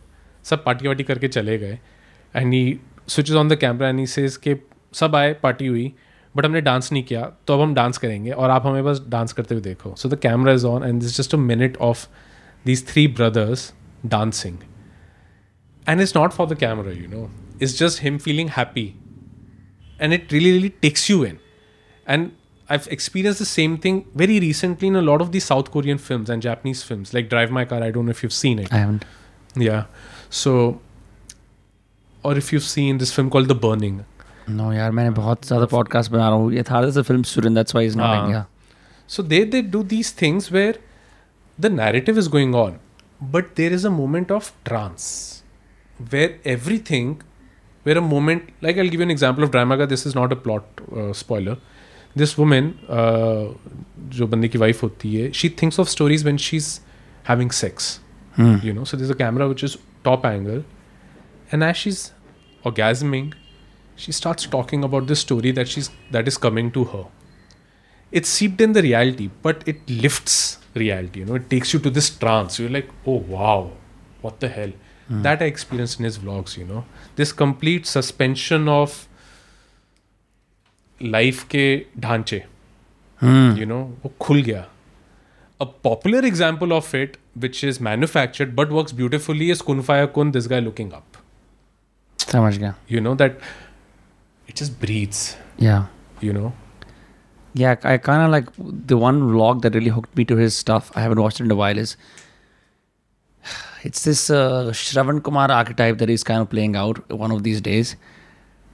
सब party वार्टी करके चले गए and he switches on the camera and he says के सब आए पार्टी हुई बट हमने डांस नहीं किया तो अब हम डांस करेंगे और आप हमें बस डांस करते हुए देखो so the camera is on and this just a minute of these three brothers dancing. And it's not for the camera, you know. It's just him feeling happy and it really, really takes you in. And I've experienced the same thing very recently in a lot of these South Korean films and Japanese films, like Drive My Car. I don't know if you've seen it. I haven't. Yeah. So, or if you've seen this film called The Burning. No, यार मैंने बहुत ज़्यादा podcast बना रहा हूँ ये था a film student that's why he's not Ah. in yeah. So they they do these things where the narrative is going on, but there is a moment of trance where everything, where a moment like I'll give you an example of Dramaga. This is not a plot uh, spoiler. This woman, uh, जो बंदे की wife होती है, she thinks of stories when she's having sex. Hmm. You know, so there's a camera which is top angle, and as she's orgasming, she starts talking about this story that she's that is coming to her it's seeped in the reality, but it lifts reality. You know, it takes you to this trance. You're like, oh wow, what the hell? That I experienced in his vlogs. You know, this complete suspension of life के ढांचे you know वो खुल गया a popular example of it which is manufactured but work beautifully is Kun Faya Kun this guy looking up समझ गया you know that it just breathes yeah you know Yeah, I kind of like the one vlog that really hooked me to his stuff. I haven't watched it in a while. Is it's this uh, Shravan Kumar archetype that he's kind of playing out one of these days.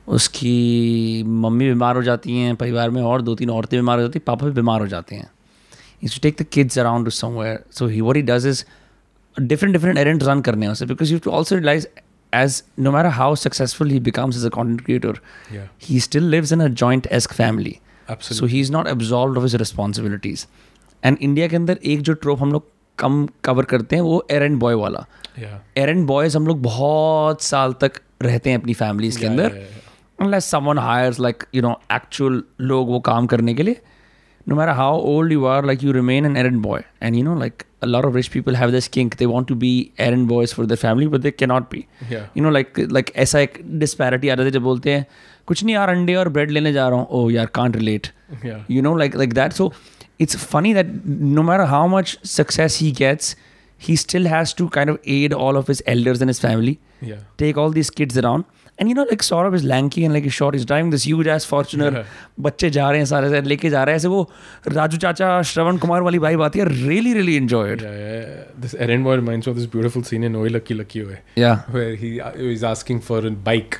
उसकी mummy बीमार हो जाती हैं परिवार में और दो तीन औरतें बीमार हो जाती हैं पापा भी बीमार हो जाते हैं। Is to take the kids around somewhere so he what he does is different different errand run करने उसे because you to also realise as no matter how successful he becomes as a content creator he still lives in a joint ask family so he is not absolve of is responsibilities and India के अंदर एक जो ट्रोप हम लोग कम cover करते हैं वो errand boy वाला। Errand yeah. बॉयज़ हम लोग बहुत साल तक रहते हैं अपनी फैमिलीज़ के yeah, अंदर। yeah, unless someone hires like you know actual लोग वो काम करने के लिए no matter how old you are like you remain an errand boy and you know like a lot of rich people have this kink they want to be errand boys for their family but they cannot be Yeah. you know like like ऐसा एक disparity आ जाता है जब बोलते हैं कुछ नहीं यार अंडे और ब्रेड लेने जा रहा हूँ oh यार can't relate Yeah. you know like like that so it's funny that no matter how much success he gets he still has to kind of aid all of his elders and his family Yeah. take all these kids around And you know like Saurabh is lanky and like short is driving this huge ass Fortuner बच्चे जा रहे हैं सारे सारे लेके जा रहे हैं। ऐसे वो राजू चाचा श्रवण कुमार वाली भाई बात है। Really really enjoy it this errand boy reminds of this beautiful scene in Oye Lucky Lucky Oye yeah where he is asking for a bike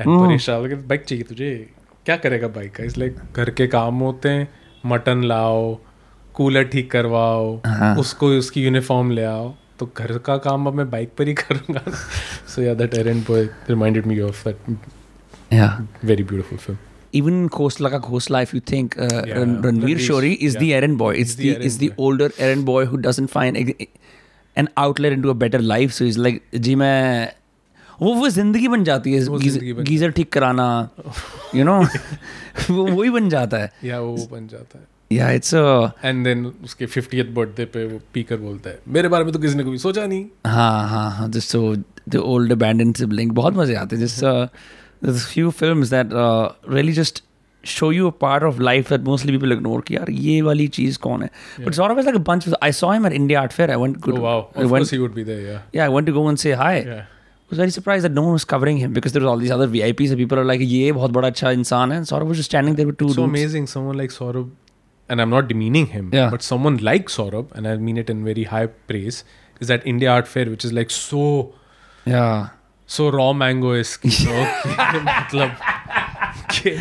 and Paresh Rawal bike चाहिए तुझे? क्या करेगा बाइक का इस लाइक घर के काम होते हैं मटन लाओ कूलर ठीक करवाओ हाँ। उसको उसकी यूनिफॉर्म ले आओ. तो घर का काम अब मैं बाइक पर ही करूँगा so yeah that errand boy reminded me of that yeah very beautiful film even Khosla ka Khosla, if you think uh, Yeah, Ran- Ranveer Shori is yeah. the errand boy. It's He's the, the it's the older errand boy who doesn't find a, an outlet into a better life. So he's like, जी मैं वो वो ज़िंदगी बन जाती है वो गीज- ज़िंदगी बन गीजर ठीक कराना यू नो वो वही बन जाता है या वो बन जाता है या इट्स एंड देन उसके फिफ्टी बर्थडे पे वो पीकर बोलता है। मेरे बारे में तो किसी ने कभी सोचा नहीं। हाँ हाँ हाँ जिस so the old abandon sibling बहुत मज़े आते हैं। जिस few film that really just show you a part of life that mostly people ignore कि यार ये वाली चीज़ कौन है? But sort of like a bunch I saw him at India Art Fair I want to wow I want he would be there yeah yeah I want to go and say hi was very surprised that no one was covering him because there was all these other VIPs and people are like "ये बहुत बड़ा अच्छा इंसान है." Saurabh was just standing there with to so amazing someone like Someone and I'm not demeaning him Yeah. but someone like Saurabh and I mean it in very high praise is that India Art Fair which is like so yeah so raw mango esque you know कि मतलब कि-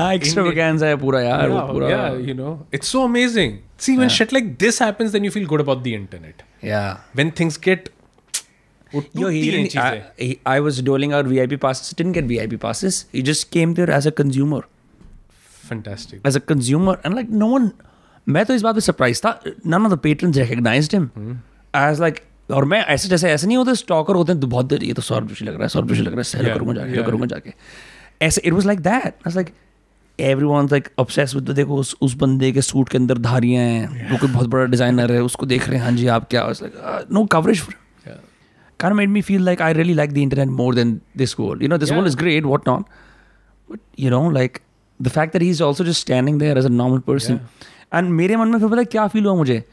ah, extravaganza है पूरा यार वो yeah, पूरा yeah you know it's so amazing see when shit like this happens then you feel good about the internet yeah when things get वो Yo, टूटती he हैं didn't, I, चीजें he, I was doling out VIP passes. Didn't get VIP passes. He just came there as a consumer, fantastic. As a consumer, and like no one, मैं तो इस बात पे surprised था. None of the patrons recognized him. Mm. as और मैं ऐसे जैसे ऐसे नहीं होते स्टॉकर होते हैं तो बहुत देर ये तो सौ रुपये लग रहा है सौ रुपये लग रहा है सेल yeah, करूँगा जाके yeah. जाके। ऐसे it was like that I like everyone like obsess with देखो उस उस बंदे के सूट के अंदर धारियाँ हैं वो कोई बहुत बड़ा डिज़ाइनर है उसको देख रहे हैं हाँ जी आप क्या no coverage for car made me feel like I really like the internet more than this world you know this world is great what not but you know like the fact that he is also just standing there as a normal person and मेरे मन में फिर पता क्या feel हुआ मुझे?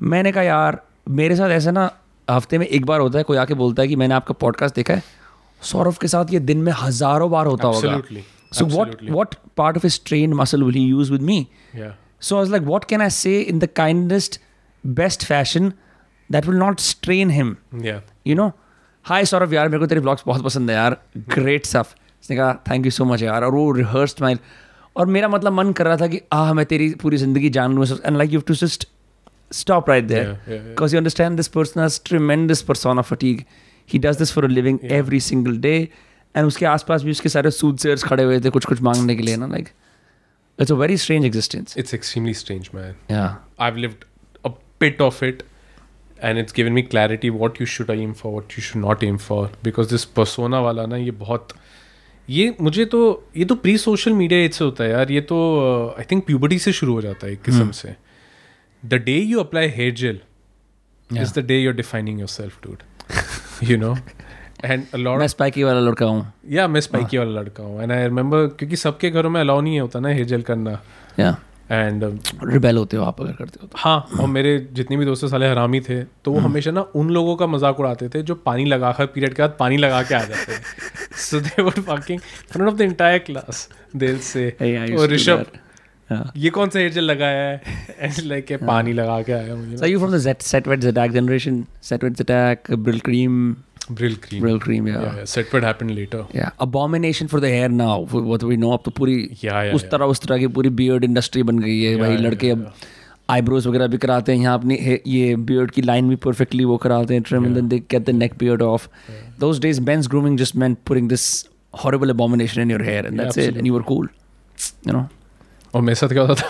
मैंने कहा यार मेरे साथ ऐसा ना हफ़्ते में एक बार होता है कोई आके बोलता है कि मैंने आपका पॉडकास्ट देखा है सौरभ के साथ ये दिन में हज़ारों बार होता होगा। So what what part of is brain muscle will use with me so आज like what can I say in the kindest best fashion that will not strain him you know hi Saurabh यार मेरे को तेरे blogs बहुत पसंद है यार। Great stuff उसने कहा थैंक यू सो मच यार. और वो रिहर्स माइल और मेरा मतलब मन कर रहा था कि आह मैं तेरी पूरी ज़िंदगी जान लूँ। And like you to just stop right there because you understand this person has tremendous person of fatigue he does this for living every single day and उसके आसपास भी उसके सारे सूदसेयर्स खड़े हुए थे कुछ कुछ मांगने के लिए ना like it's a very strange existence it's extremely strange man I have a bit of it and it's given me clarity what you should aim for what you should not aim for because this persona वाला ना ये बहुत ये मुझे तो ये तो pre social media age से होता है यार ये तो आई थिंक प्यूबर्टी से शुरू हो जाता है एक किस्म से। The day you apply hair gel. Is the day you're defining yourself dude you know and uh मैं स्पाइकी वाला लड़का हूँ। या मैं स्पाइकी वाला लड़का हूँ। एंड आई रिमेंबर क्योंकि सबके घरों में अलाउ नहीं होता ना हेयर जेल करना। Yeah. एंड रिबेल होते हो आप अगर करते हो तो। हाँ और मेरे जितने भी दोस्त साले हरामी थे तो वो हमेशा ना उन लोगों का मज़ाक उड़ाते थे जो पानी लगाकर पीरियड के बाद पानी लगा के आ जाते थे। So they were fucking front of the entire class दिल से। और ऋषभ ये कौन सा हेयर जेल लगाया है? लाइक पानी लगा के आया So are you from the Z Setwet Zetak generation? Setwet Zetak, Brill Cream, Brylcreem Brill Cream, Brill cream, yeah. Yeah set would happen later Yeah. Abomination for the hair now. for What we know अब तो पूरी या या उस तरह उस तरह की पूरी बियर्ड इंडस्ट्री बन गई है Yeah, भाई। yeah, लड़के yeah, अब आईब्रोज वगैरह भी कराते हैं यहाँ अपनी ये बियर्ड की लाइन भी परफेक्टली वो कराते हैं trim and then they get the neck beard of those days men's grooming just meant putting this horrible abomination in your hair and Yeah, that's it and you were cool you know? और मेरे साथ क्या होता था?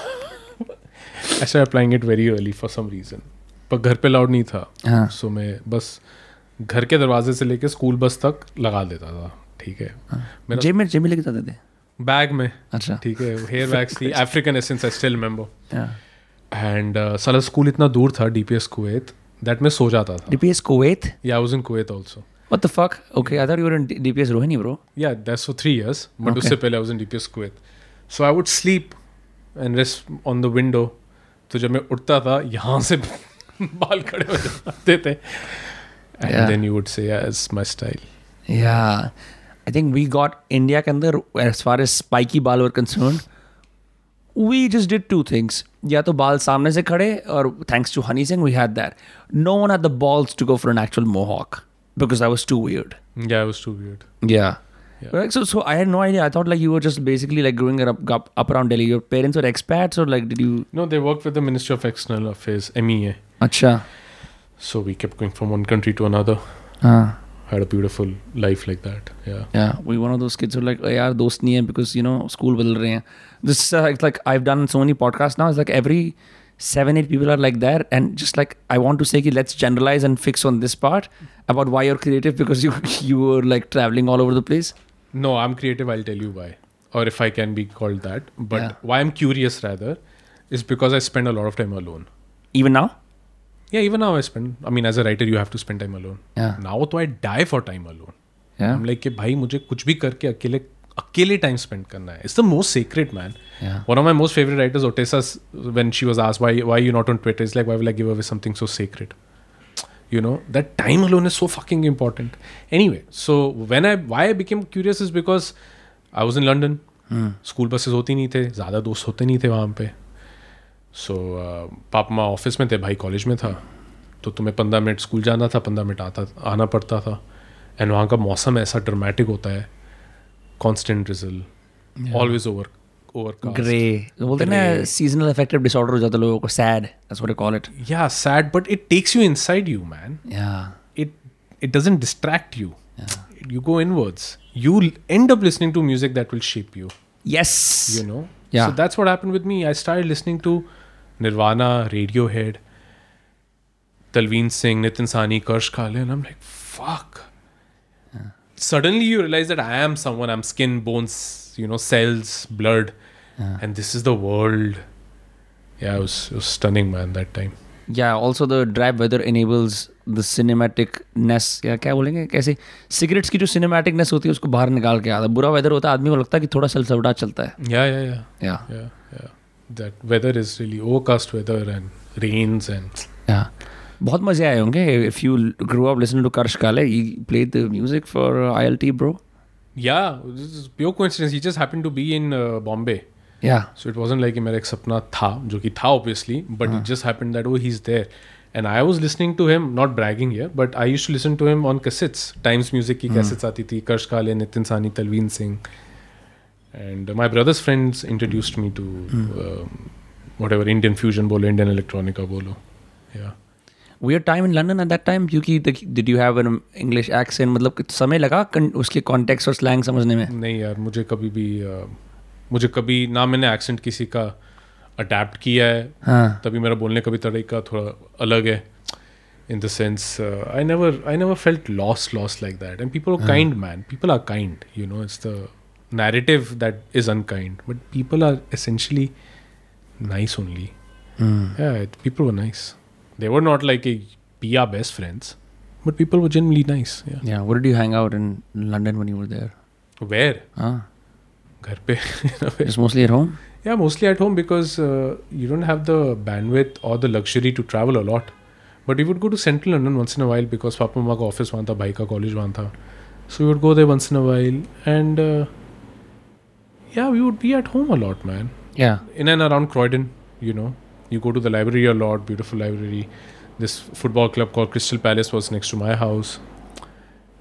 ऐसा applying it very early for some reason पर घर पे अलाउड नहीं था। हाँ। सो मैं बस घर के दरवाजे से लेके स्कूल बस तक लगा देता था। ठीक है। मेरा जेब में जेब में लेके जाते थे? बैग में। अच्छा। ठीक है हेयर बैग्स थी। African essence I still remember and साला स्कूल इतना दूर था डीपीएस कुवैत दैट मैं सो जाता था। DPS Kuwait? Yeah I was in Kuwait also what the fuck? Okay I thought you were in D- DPS Rohini bro. Yeah that's for three years but उससे पहले I was in DPS Kuwait so I would sleep and rest on the window तो जब मैं उठता था यहाँ से बाल खड़े हो जाते थे। And Yeah. Then you would say it's my style Yeah, I think we got India के अंदर as far as spiky बाल were concerned, we just did two things. या तो बाल सामने से खड़े और thanks to Honey Singh we had that. No one had the balls to go for an actual mohawk because that was too weird. या it was too weird Yeah. Yeah. Like, so, so I had no idea. I thought like you were just basically like growing up, up, up around Delhi. Your parents were expats or like did you? No, they worked with the Ministry of External Affairs, MEA. Acha. So we kept going from one country to another. Uh. Had a beautiful life like that. Yeah. Yeah. We one of those kids who like, yeah, those near because you know school will rahe This uh, it's like I've done so many podcasts now. It's like every seven eight people are like that and just like i want to say ki, let's generalize and fix on this part about why you're creative because you you were like traveling all over the place no i'm creative i'll tell you why or if i can be called that but yeah. why i'm curious rather is because i spend a lot of time alone even now Yeah, even now I spend. I mean, as a writer, you have to spend time alone. Yeah. Now, तो I die for time alone. Yeah. I'm like कि भाई मुझे कुछ भी करके अकेले अकेले time spend करना है it's the most secret man of my most favorite writers, Otessa, when she was asked why why are you not on Twitter, is like why will I give away something so sacred? You know that time alone is so fucking important. Anyway, so when I why I became curious is because I was in London. School buses होती नहीं थे ज़्यादा दोस्त होते नहीं थे वहाँ पे सो so, uh, पापा माँ ऑफ़िस में थे भाई कॉलेज में था। तो तुम्हें पंद्रह मिनट स्कूल जाना था पंद्रह मिनट आता आना पड़ता था। एंड वहाँ का मौसम ऐसा ड्रामेटिक होता है। Constant drizzle always over grey बोलते ना सीजनल डिसऑर्डर हो जाता है लोगों को sad that's what call it yeah sad but it takes you inside you man yeah it it doesn't distract you you go inwards you end up listening to music that will shape you yes you know to nirvana radiohead talveen singh nitin sani karsh kale and i'm like fuck Yeah. suddenly you realize that i am someone i'm skin bones you know cells blood yeah. and this is the world. Yeah, it was, it was stunning, man. That time. Yeah, also the dry weather enables the cinematicness या क्या बोलेंगे कैसे cigarettes की जो सिनेमैटिकनेस होती है उसको बाहर निकाल के आता है बुरा वेदर होता है आदमी को लगता है कि थोड़ा सेल्फ सबटा चलता है Yeah, yeah, yeah, या yeah, yeah. that weather is really overcast weather and rains and yeah. बहुत मज़े आए होंगे if you grow up listen to Karsh Kale he played the music for ILT bro yeah this is pure coincidence he just happened to be in Bombay yeah so it wasn't like मेरा एक सपना था जो कि था obviously but it just happened that वो he is there and I was listening to him not bragging here but I used listen to him on cassettes Times Music की cassettes आती थी कर्श काले नितिन सानी तलवीन Singh and my brother's friends introduced me to um, whatever Indian fusion bolo, Indian electronica bolo, yeah. weird time in London at that time क्योंकि the- did you have an English accent मतलब कि समय लगा कन- उसके context और slang समझने में नहीं यार मुझे कभी भी uh, मुझे कभी ना मैंने एक्सेंट किसी का अडेप्ट किया है हाँ तभी मेरा बोलने का भी तरीका थोड़ा अलग है in the sense uh, i never i never felt lost lost like that and people are kind man people are kind you know it's the narrative that is unkind but people are essentially nice only yeah it, people were nice they were not like a be our best friends but people were genuinely nice yeah yeah where did you hang out in London when you were there where हाँ घर पे in a way. just mostly at home Yeah, mostly at home because uh, you don't have the bandwidth or the luxury to travel a lot. But we would go to central London once in a while because Papa Mama का office वहाँ था भाई का college वहाँ था so we would go there once in a while and uh, yeah, we would be at home a lot, man. Yeah. In and around Croydon, you know, you go to the library a lot, beautiful library. This football club called Crystal Palace was next to my house.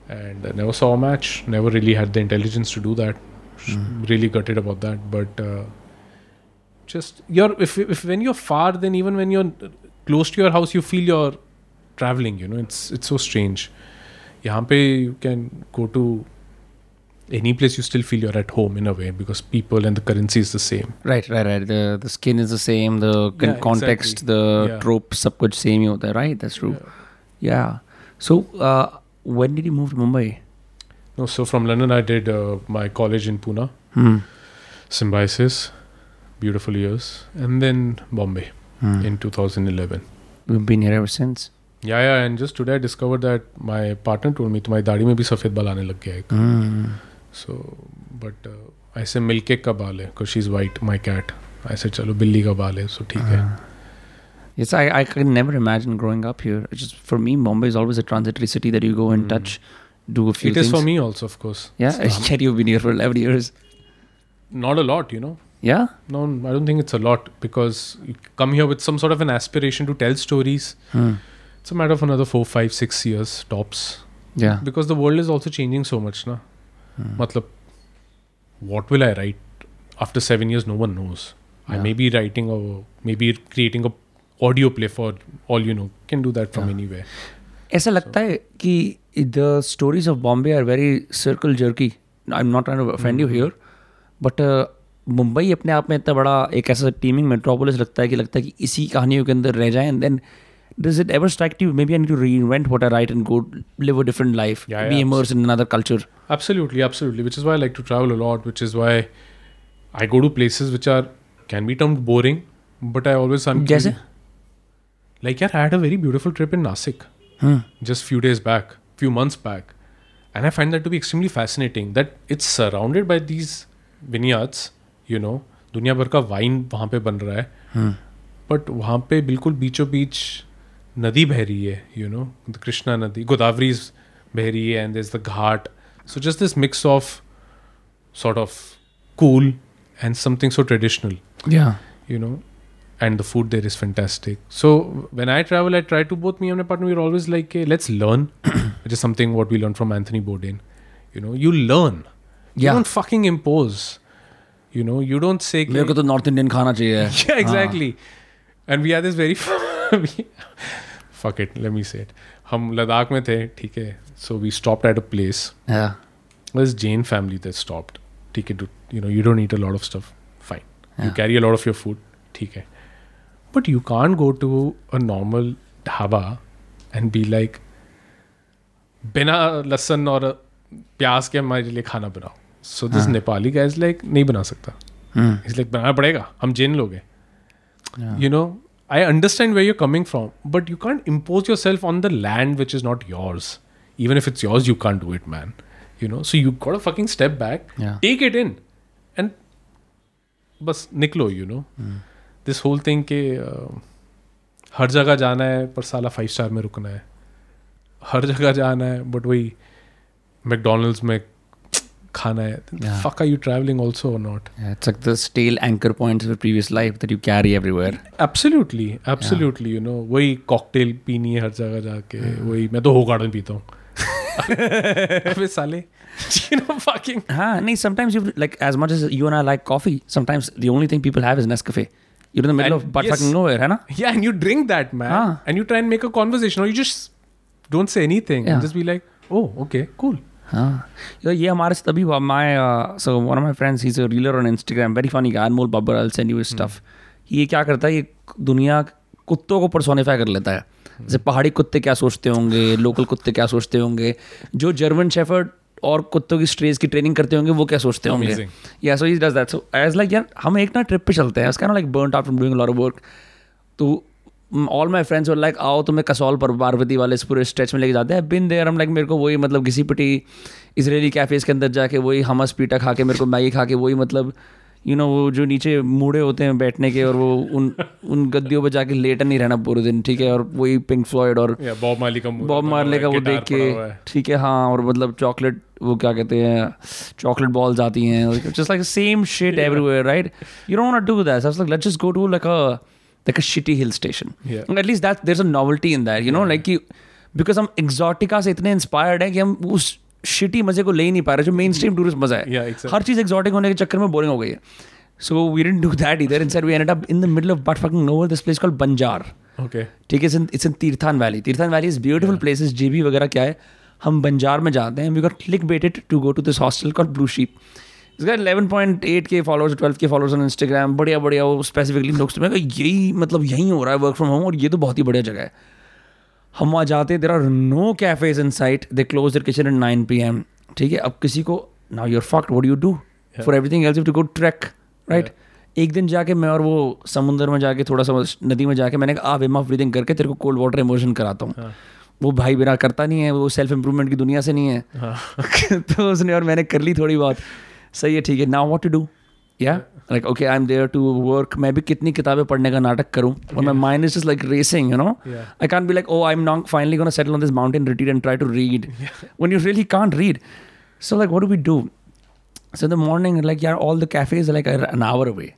And I never saw a match, never really had the intelligence to do that. Mm. Really gutted about that. But uh, just, you're, if, if when you're far, then even when you're close to your house, you feel you're traveling, you know, it's, it's so strange. Yahan you can go to any place you still feel you're at home in a way because people and the currency is the same right right right the the skin is the same the con- Yeah, context exactly. the Yeah. trope सब कुछ same ही होता है right that's true yeah so uh, when did you move to Mumbai No, so from London, I did uh, my college in Pune, hmm. Symbiosis, beautiful years, and then Bombay Hmm. in 2011. we've been here ever since Yeah, yeah, and just today I discovered that my partner told me तुम्हारी दाढ़ी में भी सफ़ेद बाल आने लग गया है Hmm. So, but uh, I said मिल्के का बाल है because she's white, my cat. I said चलो बिल्ली का बाल है so ठीक है. Yes, I, I could never imagine growing up here. It's just for me, Bombay is always a transitory city that you go and touch, do a few Hmm. It things. is for me also, of course. Yeah, yet you've been here for 11 years. Not a lot, you know. Yeah? No, I don't think it's a lot because you come here with some sort of an aspiration to tell stories. Hmm. It's a matter of another four, five, six years tops. Yeah. because the world is also changing so much na मतलब what will I write after seven years no one knows I may be writing may be creating a audio play for all you know can do that from any way ऐसा लगता है कि the stories of Bombay are very circle jerky I am not an friend you here but Mumbai अपने आप में इतना बड़ा एक ऐसा टीमिंग मेट्रोपोलिस लगता है कि लगता है कि इसी कहानियों के अंदर रह जाए and then does it ever strike you maybe i need to reinvent what i write and go live a different life Yeah, be yeah, immersed in another culture absolutely absolutely which is why i like to travel a lot which is why i go to places which are can be termed boring but i always I'm जैसे like yeah i had a very beautiful trip in nasik hmm. just few days back, few months back, and I find that to be extremely fascinating. That it's surrounded by these vineyards, you know, दुनिया भर का wine वहाँ पे बन रहा है Hmm. But वहाँ पे बिल्कुल बीचों बीच नदी बह रही है यू नो कृष्णा नदी गोदावरी बह रही है and there's the Ghat so just this mix of sort of cool and something so traditional yeah you know and the food there is fantastic so when i travel i try to both me and my partner we're always like hey, let's learn which is something what we learned from anthony bourdain you know you learn you Yeah. don't fucking impose you know you don't say मेरे को तो north Indian खाना चाहिए yeah exactly and we had this very अभी fuck it let me say हम लद्दाख में थे ठीक है? So we stop at a place बस जेन फैमिली दैट स्टॉप्ड ठीक है you know you don't need a lot of stuff fine you carry a lot of your food ठीक है? But you can't go to a normal dhaba and be like बिना लहसन और प्याज के हमारे लिए खाना बनाओ. सो दिस नेपाली का इज़ लाइक नहीं बना सकता. Hmm. इज़ लाइक बनाना पड़ेगा हम जिन लोग हैं. You know I understand where you coming from but you can't impose your self on the land which is not yours even if it's yours you can't do it man you know so you gotta fucking step back Yeah. take it in and बस निकलो you know this whole thing के uh, हर जगह जाना है पर साला five star में रुकना है हर जगह जाना है बट वही मैकडोनल्ड्स में खाना है Yeah. Fuck are you travelling also और not Yeah, it's like the stale anchor points of a previous life that you carry everywhere. Absolutely absolutely you know वही कॉकटेल पीनी है हर जगह जाके वही मैं तो हो गार्डन पीता हूँ अबे साले you know fucking Huh, nee, sometimes you like as much as you and I like coffee, sometimes the only thing people have is Nescafe. You're in the middle And of butt yes. fucking nowhere, है ना? yeah and you drink that man हाँ. and you try and make a conversation or you just don't say anything Yeah. and just be like oh okay cool हाँ। ये हमारे से तभी one of my friends he's a reeler on Instagram very funny guy Anmol Babbar I'll send you his stuff. ये क्या करता है ये दुनिया कुत्तों को पर्सोनिफाई कर लेता है। जैसे पहाड़ी कुत्ते क्या सोचते होंगे लोकल कुत्ते क्या सोचते होंगे जो जर्मन शेफर्ड और कुत्तों की स्ट्रेस की ट्रेनिंग करते होंगे वो क्या सोचते होंगे? Yeah so is does that so as like यार हम एक ना ट्रिप पे चलते हैं उसका like burn out from doing of work तो ऑल माई फ्रेंड्स और लाइक आओ तुम्हें कसौल पर पार्वती वाले इस पूरे स्ट्रेच में लेके जाते हैं. बिन देयर हम लाइक मेरे को वही मतलब किसी पिटी इसराइली कैफेज के अंदर जाके वही हमस पीटा खा के मेरे को मैगी खा के वही मतलब यू नो वो जो नीचे मूड़े होते हैं बैठने के और वो उन उन गद्दियों पर जाके लेटा नहीं रहना पूरे दिन ठीक है? और वही पिंक फ्लॉयड और बॉब मार्ली का बॉब मार्ले का वो देख के ठीक है हाँ और मतलब चॉकलेट वो क्या कहते हैं चॉकलेट बॉल्स आती हैं just like same shit everywhere right you don't want to do that like let's just go to like a like a shitty hill station. Yeah. At least that there's a novelty in that, you know, yeah. हम exotica से इतने inspired है कि हम उस shitty मज़े को ले नहीं पा रहे जो मेन स्ट्रीम टूरिस्ट मज़ा है yeah, exactly. हर चीज़ एक्जॉटिक होने के चक्कर में बोरिंग हो गई है so we didn't do that इधर in sir we end in the middle of butt fucking nowhere this place call Banjar okay ठीक है it's in Tirthan Valley Tirthan Valley is beautiful place जी वगैरह क्या है हम बंजार में जाते हैं we got clickbaited to go to this hostel call Blue Sheep इसका eleven point eight K followers twelve K followers on Instagram बढ़िया बढ़िया वो स्पेसिफिकली लोग मैं यही मतलब यही हो रहा है वर्क फ्रॉम होम और ये तो बहुत ही बढ़िया जगह है। हम वहाँ जाते हैं there are no cafes in sight they close their kitchen at nine P M ठीक है? अब किसी को now you're fucked what you do for everything else to go track right एक दिन जाके मैं और वो समुंदर में जाके थोड़ा सा नदी में जाके मैंने कहा विम ऑफ़ ब्रीदिंग करके तेरे को कोल्ड वाटर इमोशन कराता हूँ. वो भाई मेरा करता नहीं है वो सेल्फ इम्प्रूवमेंट की दुनिया से नहीं है। तो उसने और मैंने कर ली थोड़ी बहुत। सही है ठीक है. नाउ वॉट टू डू या like okay I am there to work मैं भी कितनी किताबें पढ़ने का नाटक करूँ? और मैं mind is like racing you know I can be like oh I am not finally gonna settle on this mountain retreat and try to read one you really can't read so like what do we do so the morning like यार all the cafes like an hour away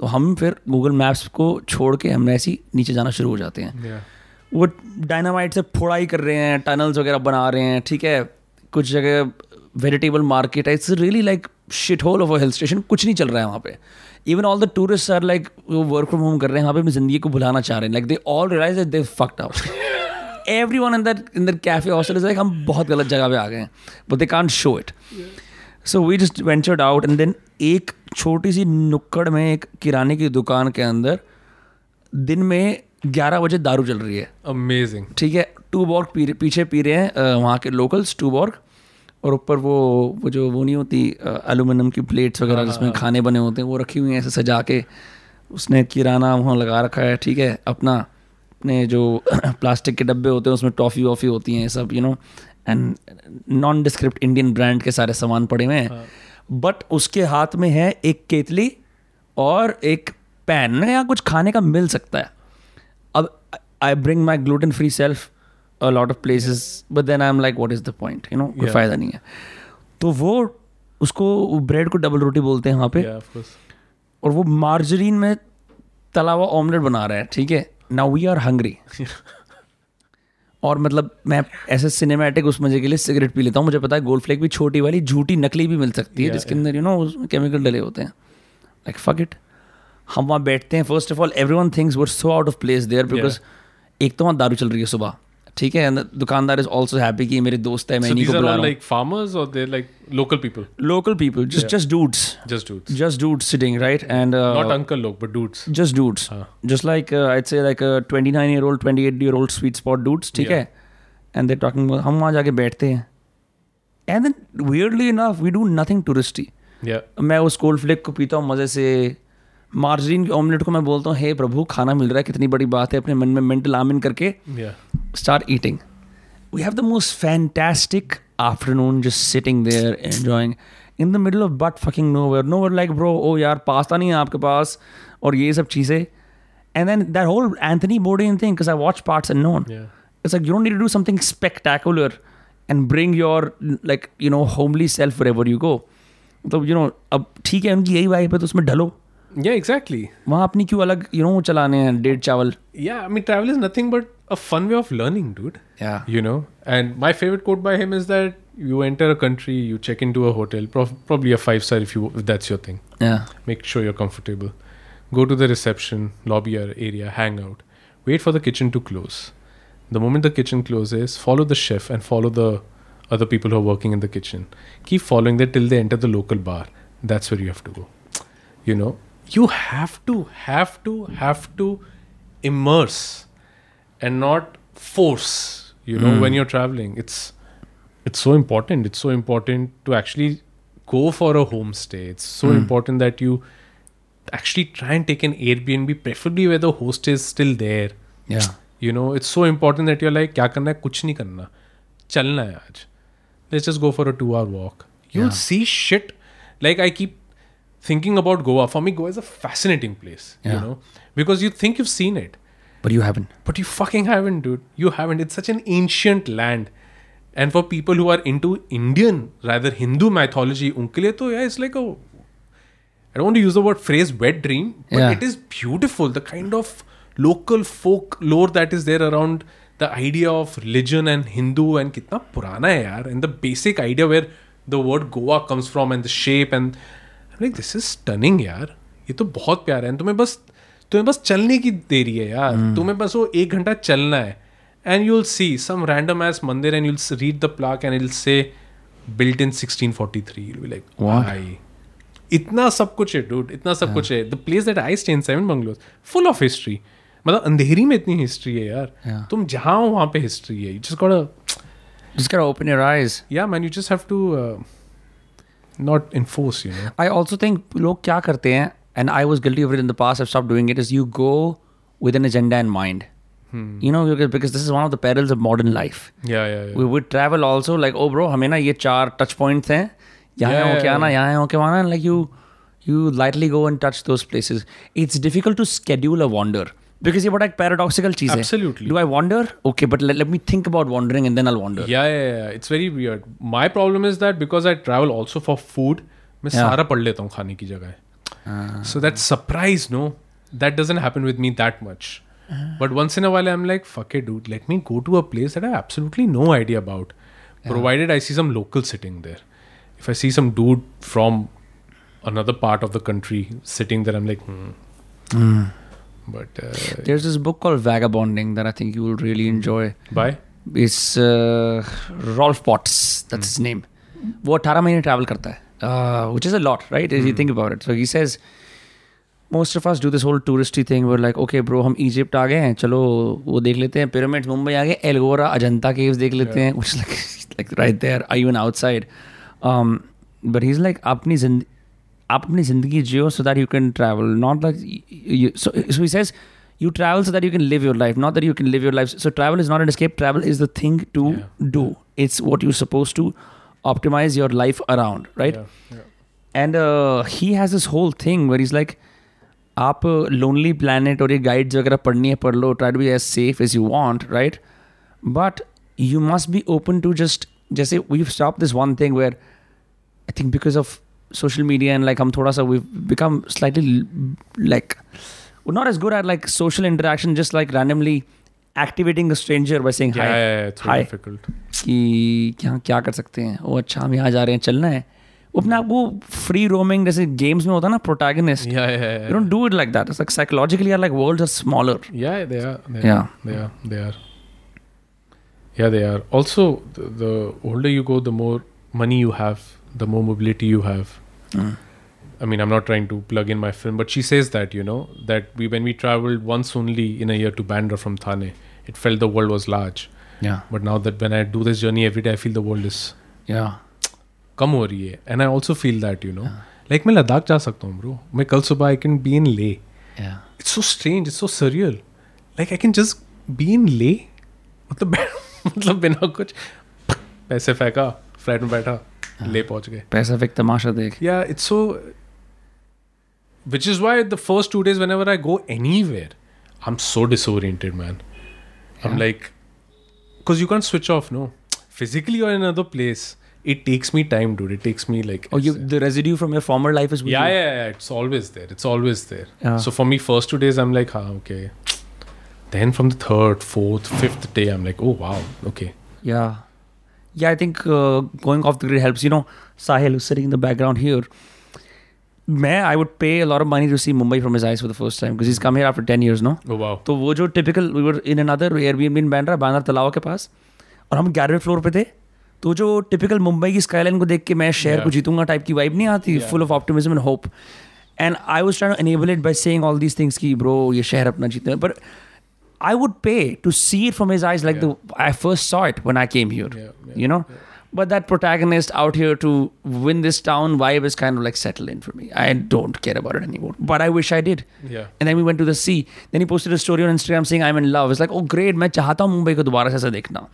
तो हम फिर Google maps को छोड़ के हमने ऐसी नीचे जाना शुरू हो जाते हैं। Yeah. वो डायनामाइट से फोड़ाई कर रहे हैं टनल्स वगैरह बना रहे हैं ठीक है? कुछ जगह वेजिटेबल मार्केट है. It's really like shit hole of a hill station कुछ नहीं चल रहा है वहाँ पे. Even all the tourist are like वो वर्क फ्रॉम होम कर रहे हैं. वहाँ पे अपनी ज़िंदगी को भुलाना चाह रहे हैं. Like they all realise the fact out everyone in that in that cafe hostel is like हम बहुत गलत जगह पे आ गए हैं. But they can't show it so we just ventured out and then एक छोटी सी नुक्कड़ में एक किराने की दुकान के अंदर दिन में ग्यारह बजे दारू चल रही है. अमेजिंग ठीक है? टू बॉर्ग पी पीछे पी रहे हैं वहाँ के लोकल्स टू बॉर्ग और ऊपर वो वो जो वो नहीं होती एलुमिनियम की प्लेट्स वगैरह जिसमें खाने बने होते हैं वो रखी हुई हैं ऐसे सजा के। उसने किराना वहाँ लगा रखा है ठीक है? अपना अपने जो प्लास्टिक के डब्बे होते हैं उसमें टॉफ़ी वॉफ़ी होती हैं सब you know and nondescript Indian brand के सारे सामान पड़े हुए हैं। बट उसके हाथ में है एक केतली और एक पैन या कुछ खाने का मिल सकता है। अब I bring my gluten free self a lot of places but then I am like what is the point you know कोई. फ़ायदा नहीं है। तो वो उसको ब्रेड को डबल रोटी बोलते हैं वहाँ पे। Yeah of course. और वो मार्जरीन में तला हुआ ऑमलेट बना रहा है ठीक है? नाउ वी आर हंग्री और मतलब मैं ऐसे सिनेमैटिक उस मज़े के लिए सिगरेट पी लेता हूँ। मुझे पता है गोल्ड फ्लेक भी छोटी वाली झूठी नकली भी मिल सकती है Yeah, जिसके अंदर यू नो उसमें केमिकल डले होते हैं। लाइक फक इट हम वहाँ बैठते हैं first of all everyone thinks we're so out of place there because एक तो वहाँ दारू चल रही है सुबह। ठीक है दुकानदार इज़ ऑल्सो हैप्पी कि मेरे दोस्त है मैं लाइक फार्मर्स और like local people local people just just dudes just dudes just dudes sitting right and not uncle लोग but dudes just dudes just like say like 29 year old 28 year old sweet spot dudes ठीक है? And they talking हम वहाँ जाके बैठते हैं। And then verily enough we do nothing touristy मैं उस कोल्ड फ्लेक को पीता हूँ मज़े से। मार्जिन के ऑमलेट को मैं बोलता हूँ हे hey, प्रभु खाना मिल रहा है कितनी बड़ी बात है अपने मन में मेंटल आमिन करके। Yeah. start eating. We have the most fantastic afternoon just sitting there enjoying in the middle of butt fucking nowhere. Nowhere like bro, oh यार पास्ता नहीं है आपके पास और ये सब चीज़ें. And then that whole Anthony Bourdain thing, because I watched parts unknown. Yeah. It's like you don't need to do something spectacular and bring your like you know homely self wherever you go. मतलब you know अब ठीक है उनकी यही vibe है तो उसमें ढलो Yeah, exactly. वहाँ अपनी क्यों अलग you know चलाने हैं डेढ़ चावल Yeah, I mean, travel is nothing but a fun way of learning, dude. Yeah. You know, and my favorite quote by him is that you enter a country, you check into a hotel, prof- probably a five star if you if that's your thing. Yeah. Make sure you're comfortable. Go to the reception, lobby or area, hang out. Wait for the kitchen to close. The moment the kitchen closes, follow the chef and follow the other people who are working in the kitchen. Keep following them till they enter the local bar. That's where you have to go. You know, you have to, have to, have to immerse and not force you know mm. when hmm. you're traveling. It's it's so important. It's so important to actually go for a homestay. It's so mm. important that you actually try and take an airbnb preferably where the host is still there. Yeah. You know it's so important that you're like kya karna hai? Kuch nahi karna. Chalna hai aaj. Let's just go for a 2 hour walk you'll yeah. see shit. Like i keep thinking about goa. For me goa is a fascinating place yeah. you know because you think you've seen it. But you haven't. but you fucking haven't, dude. You haven't. It's such an ancient land. And for people who are into Indian, rather Hindu mythology, unke liye to, yeah, it's like a. I don't want to use the word phrase wet dream, but Yeah. it is beautiful. The kind of local folk lore that is there around the idea of religion and Hindu and kitna purana hai yaar. And the basic idea where the word Goa comes from and the shape and I'm like, this is stunning यार ये तो बहुत प्यारा है तुम्हें बस तुम्हें बस चलने की देरी है यार। तुम्हें बस वो एक घंटा चलना है। And you'll see some random ass mandir and you'll read the plaque and say built in 1643 you'll be like What? भाई इतना सब कुछ है डूड इतना सब कुछ है। The place that I stay in Seven Bungalows full of history मतलब अंधेरी में इतनी हिस्ट्री है यार। Yeah. तुम जहाँ हो वहाँ पे हिस्ट्री है। जिस got Just gotta open your eyes. yeah man you just have to uh, not enforce you know. I also think लोग क्या करते हैं and I was guilty of it in the past I've stopped doing it is you go with an agenda in mind you know because- because this is one of the perils of modern life yeah yeah, yeah. we would travel also like oh bro हमें ना ये चार touch points हैं यहाँ Yeah, होके yeah, आना यहाँ होके आना and like you you lightly go and touch those places it's difficult to schedule a wander because ये बड़ा एक paradoxical चीज़ है Absolutely. do I wander okay but let, let me think about wandering and then I'll wander Yeah, yeah, yeah. It's very weird. My problem is that because I travel also for food, मैं Yeah. सारा पढ़ लेता हूँ खाने की जगह So that surprise, no, that doesn't happen with me that much. But once in a while, I'm like, fuck it, dude. Let me go to a place that I have absolutely no idea about. Provided I see some local sitting there. If I see some dude from another part of the country sitting there, I'm like, hmm. But uh, there's this book called Vagabonding that I think you will really enjoy bye. It's uh, Rolf Potts. That's his name. वो 18 महीने travel करता है uh, which is a lot right if you think about it so he says most of us do this whole touristy thing we're like okay bro हम Egypt आ गए हैं चलो वो देख लेते हैं पिरामिड्स मुंबई आ गए एलगोरा अजंता केव्स देख लेते हैं which is like like right there even outside um, but he's like अपनी जिंदगी आप अपनी ज़िंदगी जियो so that you can travel not like you, so, so he says you travel so that you can live your life not that you can live your life so travel is not an escape travel is the thing to Yeah. do it's what you're supposed to optimize your life around right Yeah, yeah. and uh, he has this whole thing where he's like आप lonely planet और ये guides वगैरह पढ़नी है पढ़ लो try to be as safe as you want right but you must be open to just जैसे we stop this one thing where I think because of social media and like हम थोड़ा सा we've become slightly like we're not as good at like social interaction just like activating stranger by saying कि क्या क्या कर सकते हैं? वो अच्छा हम यहाँ जा रहे हैं चलना है। अपने आप को फ्री रोमिंग जैसे गेम्स में होता है ना protagonist you don't do it like that it's like psychologically our like worlds are smaller या दे आर या दे आर दे आर या they are also the older you go the more money you have the more mobility you have. I mean, I'm not trying to plug in my film, but she says that you know that we when we traveled once only in a year to Bandra from Thane, it felt the world was large. Yeah. But now that when I do this journey every day, I feel the world is Yeah. कम हो रही है and I also feel that you know like मैं लद्दाख जा सकता हूँ bro मैं कल सुबह आई कैन बी इन ले Yeah. It's so strange it's so surreal like I can just be in ले मतलब मतलब बिना कुछ पैसे फेंका फ्लाइट में बैठा ले पहुंच गए पैसा फेंक तमाशा देख Yeah, it's so. which is why the first two days, whenever I go anywhere, I'm so disoriented, man. I'm like, because you can't switch off, no. Physically you're in another place, it takes me time, dude. It takes me like. Oh, you the residue from your former life is yeah, yeah, yeah. It's always there. It's always there. Yeah. So for me, first two days, I'm like, ah, okay. Then from the third, fourth, fifth day, I'm like, oh wow, okay. Yeah. Yeah, I think uh, going off the grid helps. You know, Sahil, who's sitting in the background here, मैं I would pay a lot of money to see Mumbai from his eyes for the first time because is come here after ten years no तो वो जो typical we were in another Airbnb in Bandra Bandra Talao के पास और हम ग्यारहवें floor पे थे तो जो टिपिकल मुंबई की स्काईलाइन को देख के मैं शहर yeah. को जीतूँगा टाइप की वाइब नहीं आती full of optimism and hope and I was trying enable it by saying all these things की ब्रो ये शहर अपना जीतना पर I would pay to see it from his eyes like the I first saw it when I came here you know But that protagonist out here to win this town vibe is kind of like settled in for me. I don't care about it anymore. But I wish I did. Yeah. And then we went to the sea. Then he posted a story on Instagram saying I'm in love. It's like, oh great, मैं चाहता हूँ मुंबई को दोबारा से ऐसा देखना.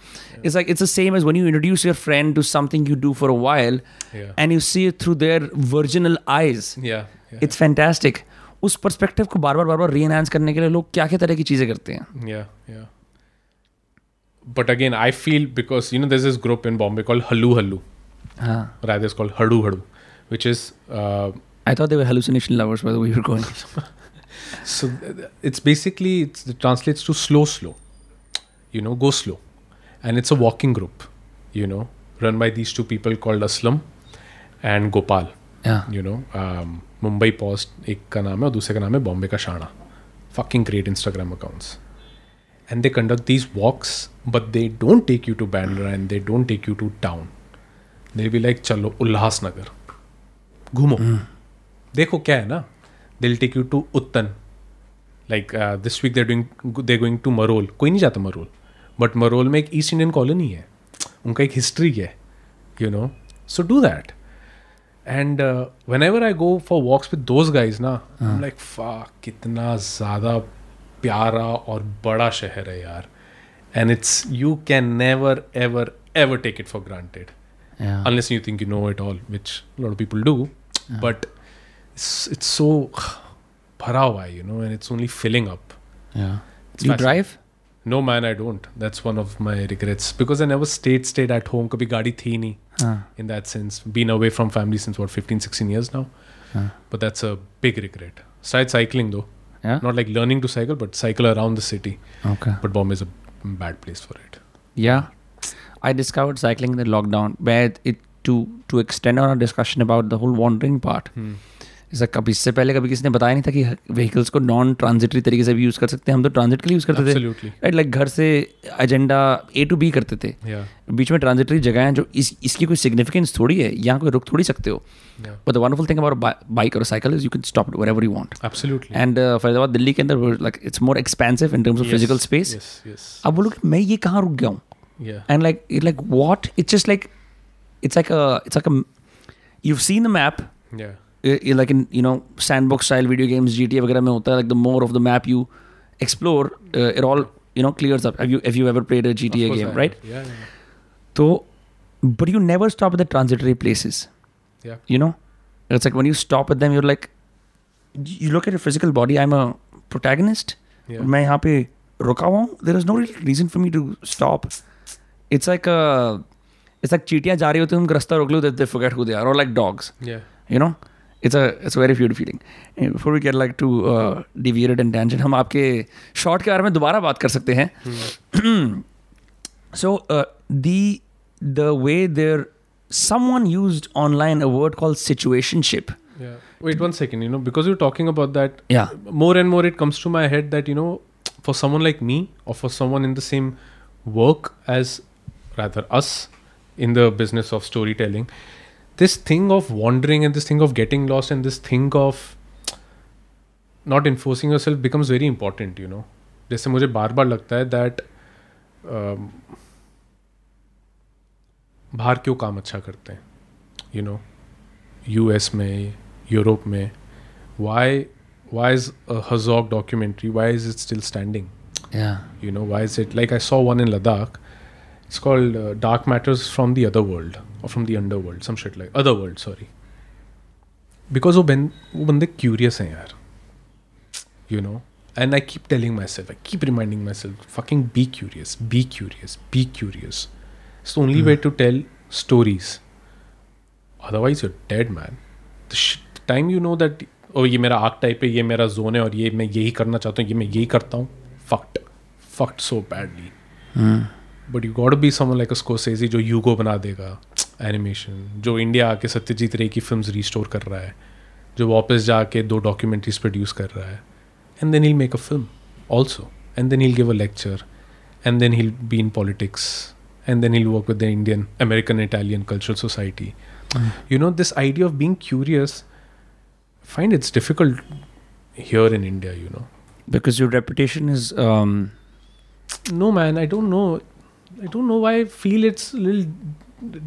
It's like it's the same as when you introduce your friend to something you do for a while Yeah. and you see it through their virginal eyes. Yeah. yeah. It's fantastic. उस perspective को बार बार बार बार री enhance करने के लिए लोग क्या क्या तरह की चीज़ें करते हैं Yeah, yeah. But again, I feel because you know there's this group in Bombay called Hallu Hallu. हाँ Rather, it's called Hadu Hadu, which is uh, I thought they were hallucination lovers by the way you were going. so th- it's basically it's, it translates to slow, slow. You know, go slow, and it's a walking group. You know, run by these two people called Aslam and Gopal. Yeah. You know, um, Mumbai Post एक का नाम है और दूसरे का नाम है बॉम्बे का शाना fucking great Instagram accounts. And they conduct these walks, but they don't take you to Bandra and they don't take you to town. They'll be like, चलो उल्लासनगर घूमो देखो क्या है ना they'll take you to Uttan like uh, this week they're doing they're going to Marol कोई नहीं जाता Marol but Marol में एक ईस्ट इंडियन कॉलोनी है उनका एक हिस्ट्री है you know so do that and whenever I go for walks with those guys ना लाइक फा कितना ज़्यादा प्यारा और बड़ा शहर है यार and it's you can never ever ever take it for granted Yeah. unless you think you know it all, which a lot of people do. But it's, it's so bhara hua hai, you know, and it's only filling up. Yeah. It's Do you fascinating. drive? No man, I don't. That's one of my regrets because I never stayed stayed at home. Kabhi gaadi thi nahi हाँ. in that sense. Been away from family since what 15, 16 years now. हाँ. But that's a big regret. Started cycling though, Yeah. not like learning to cycle, but cycle around the city. Okay. But Bombay is a bad place for it. Yeah. I discovered cycling in the lockdown. Where it to to extend on our discussion about the whole wandering part. Hmm. जैसा कभी इससे पहले कभी किसी ने बताया नहीं था कि व्हीकल्स को नॉन ट्रांजिटरी तरीके से भी यूज़ कर सकते हैं? हम तो ट्रांजिट के लिए यूज़ करते थे। Absolutely. राइट लाइक घर से एजेंडा ए टू बी करते थे। Yeah. बीच में ट्रांजिटरी जगह हैं जो इस इसकी कोई सिग्निफिकेंस थोड़ी है यहाँ कोई रुक थोड़ी सकते हो। But the wonderful thing about bike और cycle is you can stop wherever you want Absolutely. And Faridabad Delhi के अंदर like it's more expensive in terms of physical space. अब बोलो कि मैं ये कहाँ रुक गया हूँ? Yeah. and like it like what? It's just like it's like a it's like a you've uh, uh, like in you know sandbox style video games GTA वगैरह में होता है like the more of the map you explore uh, it all you know clears up have you have you ever played a Of GTA course game I right have. Yeah. Yeah. so but you never stop at the transitory places Yeah. you know it's like when you stop at them you're like you look at your physical body I'm a protagonist Yeah. मैं यहाँ पे रुका हुआ हूँ there is no real reason for me to stop it's like a it's like चीटियाँ जा रही होती हैं उनको रास्ता रोक लो they forget who they are or like dogs Yeah. you know it's a it's very feud feeling before we get like to divide and tension हम आपके शॉर्ट के बारे में दोबारा बात कर सकते हैं। So the the way there someone use online a word call situationship wait one second you know because you talking about that more and more it comes to my head that you know for someone like me और for someone in the same work as rather us in the business of storytelling this thing of wandering and this thing of getting lost and this thing of not enforcing yourself becomes very important. You know, जैसे मुझे बार बार लगता है that um, बाहर क्यों काम अच्छा करते हैं यू नो यूएस में यूरोप में why why is a Hazog documentary why is it still standing Yeah. you know why is it like I saw one in Ladakh it's called uh, Dark Matters from the Other World or from the Underworld some shit like Other World sorry because वो बन वो बंदे curious हैं यार you know and I keep telling myself I keep reminding myself fucking be curious be curious be curious it's the only way to tell stories otherwise you're dead man the, sh- the time you know that ओ ये मेरा arc type है ये मेरा zone है और ये मैं यही करना चाहता हूँ ये मैं यही करता हूँ फक्ट फक्ट so badly but you got be someone like Scorsese जो यूगो बना देगा एनिमेशन जो इंडिया आके सत्यजीत रे की फ़िल्म रिस्टोर कर रहा है जो वापस जाके दो डॉक्यूमेंट्रीज प्रोड्यूस कर रहा है। And then he'll make a film also and then he'll give a lecture and then he'll be in politics and then he'll work with the Indian American Italian cultural society you know this idea of being curious find it's difficult here in india you know. Because your reputation is. Um, no man i don't know. I don't know why i feel it's a little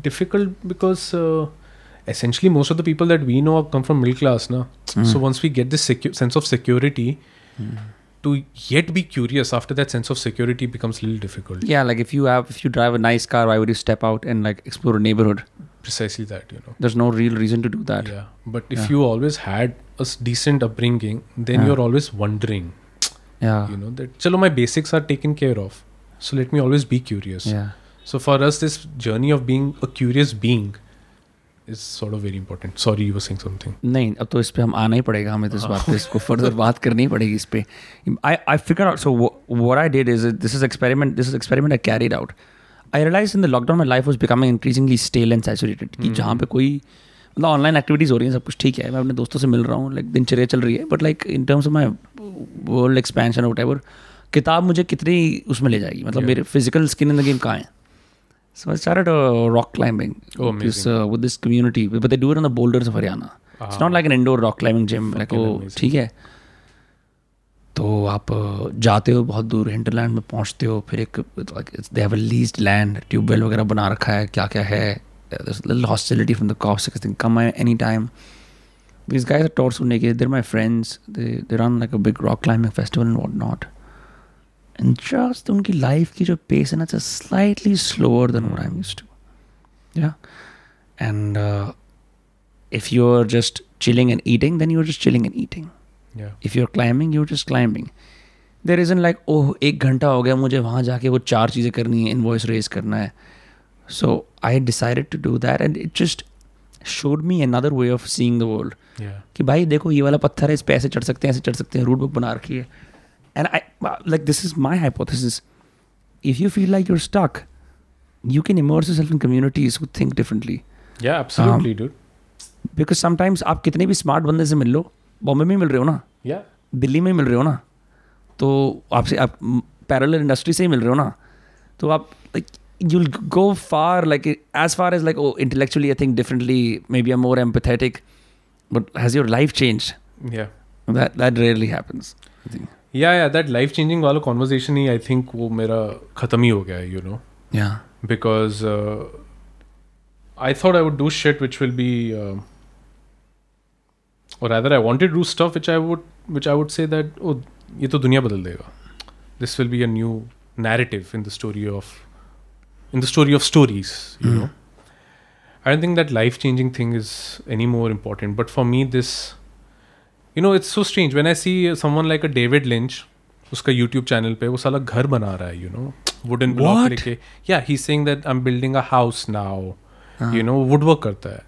difficult because uh, essentially most of the people that we know come from middle class now so once we get this secu- sense of security to yet be curious after that sense of security becomes a little difficult yeah, like if you have, if you drive a nice car, why would you step out and like explore a neighborhood? precisely that you know There's no real reason to do that. yeah but if Yeah. you always had a decent upbringing then Yeah. you're always wondering Yeah. you know that chalo my basics are taken care of so let me always be curious. Yeah. so for us this journey of being a curious being is sort of very important. Sorry you were saying something. नहीं अब तो इस पे हम आना ही पड़ेगा हमें तो इस बात पे इसको फर्दर बात करनी पड़ेगी इस पे। I I figure out so what I did is this is experiment this is experiment I carried out I realise in the lockdown my life was becoming increasingly stale and saturated कि जहाँ पे कोई मतलब online activities हो रही हैं सब कुछ ठीक है मैं अपने दोस्तों से मिल रहा हूँ लाइक दिनचर्या चल रही है but like in terms of my world expansion whatever किताब मुझे कितनी उसमें ले जाएगी? मतलब मेरे physical skin in the game कहाँ है? So off Haryana it's not like an indoor rock climbing gym like वो ठीक है। तो आप जाते हो बहुत दूर हिंटरलैंड में पहुँचते हो फिर एक दे हैव अ लीज्ड वगैरह बना रखा है क्या क्या है hostility from the cops come I any time this guys सुनने के there my friends there are like a big rock climbing festival and what not and just उनकी लाइफ की जो पेस है ना just slightly slower than what I mean to या and if you are just chilling and eating then you are just chilling and eating if you are climbing you are just climbing there is in like oh एक घंटा हो गया मुझे वहाँ जाके वो चार चीज़ें करनी है इन वॉइस रेज करना है. So I decided to do that and it just showed me another way of seeing the world कि भाई देखो ये वाला पत्थर है इस पर ऐसे चढ़ सकते हैं ऐसे चढ़ सकते हैं रूट बुक बना रखी है. And I like this is my hypothesis if you feel like your stuck you can immerse yourself in communities who think differently yeah absolutely dude because sometimes आप कितने भी स्मार्ट बंदे से मिल लो बॉम्बे में ही मिल रहे हो ना yeah दिल्ली में ही मिल रहे हो ना तो आपसे आप पैरल इंडस्ट्री से ही मिल रहे हो ना तो आप like you'll go far like as far as like oh intellectually i think differently maybe i'm more empathetic but has your life changed yeah that that rarely happens i think या या that life changing वाला conversation ही I think वो मेरा ख़त्म ही हो गया है यू नो या because I thought I would do shit which will be or other I wanted do stuff which I would which I would say that oh ये तो दुनिया बदल देगा। This will be a new narrative in the story of in the story of stories you know I don't think that life changing thing is any more important but for me this this, you know, it's so strange when I see someone like a David Lynch. उसका YouTube channel पे वो साला घर बना रहा है you know wooden block What? लेके या he saying that I am building a house now you know wood work करता है